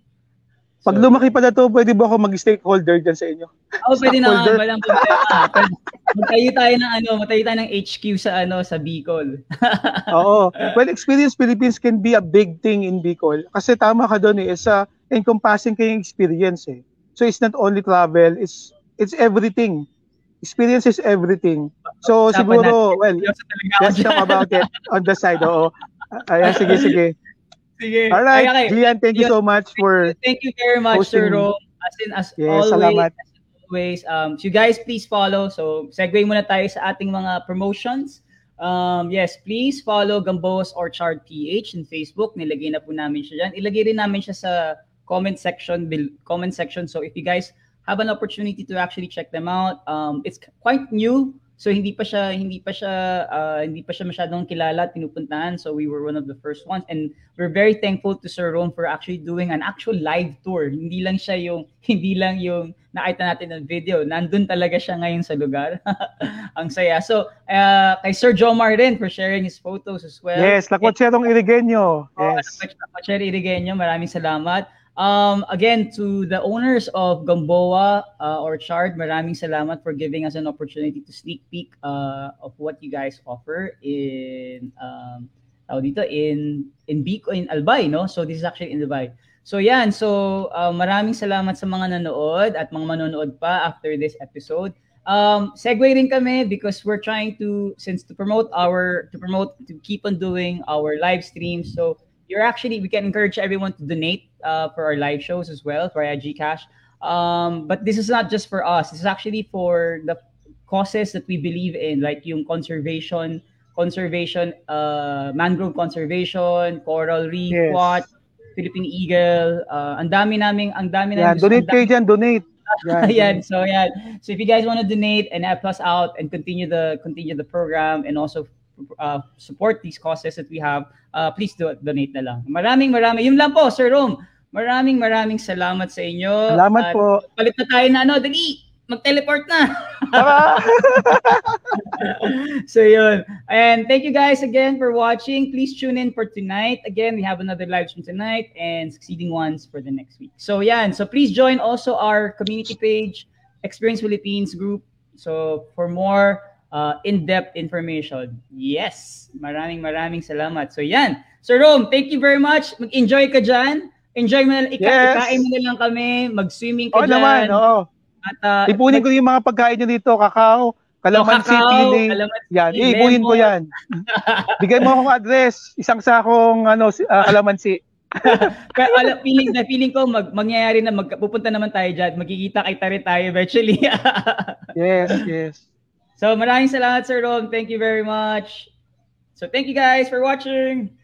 Pag lumaki pa na to, pwede ba ako mag-stakeholder dyan sa inyo? Oh, pwede na stockholder. walang problema. Magtayo tayo ng ano, magtayo tayo ng HQ sa ano sa Bicol. (laughs) Oo. Well, Experience Philippines can be a big thing in Bicol. Kasi tama ka doon eh, it's a encompassing kayong experience eh. So it's not only travel, it's it's everything. Experience is everything. So Usapan siguro, natin. well, let's talk about it on the side. Oo. (laughs) Ayan, sige, sige. Sige. Alright, Ay, okay. Gian, thank you so much for Thank you very much, Sir hosting. Rome. As in, as Yes, always, salamat. as always, um, so you guys please follow. So, segue muna tayo sa ating mga promotions. Um, yes, please follow Gamboa's Orchard PH in Facebook. Nilagay na po namin siya dyan. Ilagay rin namin siya sa comment section, comment section. So, if you guys have an opportunity to actually check them out, um, it's quite new So hindi pa siya hindi pa siya uh, hindi pa siya masyadong kilala at pinupuntahan. So we were one of the first ones and we're very thankful to Sir Ron for actually doing an actual live tour. Hindi lang siya yung (laughs) hindi lang yung nakita natin ng video. Nandun talaga siya ngayon sa lugar. (laughs) Ang saya. So uh, kay Sir Jomar rin for sharing his photos as well. Yes, Lakwatsero Irigenyo. Yes. Oh, Lakwatsero Irigenyo, maraming salamat. Um, again, to the owners of Gamboa uh, Orchard, maraming salamat for giving us an opportunity to sneak peek uh, of what you guys offer in um, dito in in Bico in Albay, no? So this is actually in Albay. So yan, so uh, maraming salamat sa mga nanood at mga manonood pa after this episode. Um, segue rin kami because we're trying to since to promote our to promote to keep on doing our live streams. So you're actually we can encourage everyone to donate uh, for our live shows as well for Gcash. Um, but this is not just for us. This is actually for the causes that we believe in, like yung conservation, conservation, uh, mangrove conservation, coral reef Yes. watch, Philippine Eagle. Uh, ang dami naming, ang dami Yeah, naming donate kayo dyan, donate. (laughs) Yan. Ayan, so yeah. So if you guys want to donate and help us out and continue the continue the program and also uh, support these causes that we have, uh, please do donate na lang. Maraming maraming. Yun lang po, Sir Rom. Maraming maraming salamat sa inyo. Salamat At po. Palit na tayo na ano, dali. Mag-teleport na. (laughs) So yun. And thank you guys again for watching. Please tune in for tonight. Again, we have another live stream tonight and succeeding ones for the next week. So yan. So please join also our community page, Experience Philippines group. So for more uh, in-depth information. Yes. Maraming maraming salamat. So yan. Sir Rom, thank you very much. Mag-enjoy ka dyan. Enjoy mo na, ika- Yes. ikain mo na lang kami. Mag-swimming ka Oo dyan. naman, oo. At, uh, Ipunin ko yung mga pagkain nyo dito, kakao, kalamansi, kakao, piling. kalamansi, Yan, iibuhin ko lemon. yan. (laughs) Bigay mo akong address, isang sakong ano, si- ah, kalamansi. (laughs) Kaya alam, feeling na feeling ko mag, mangyayari na magpupunta naman tayo diyan. Magkikita kita rin tayo eventually. (laughs) Yes, yes. so maraming salamat Sir Rom. Thank you very much. So thank you guys for watching.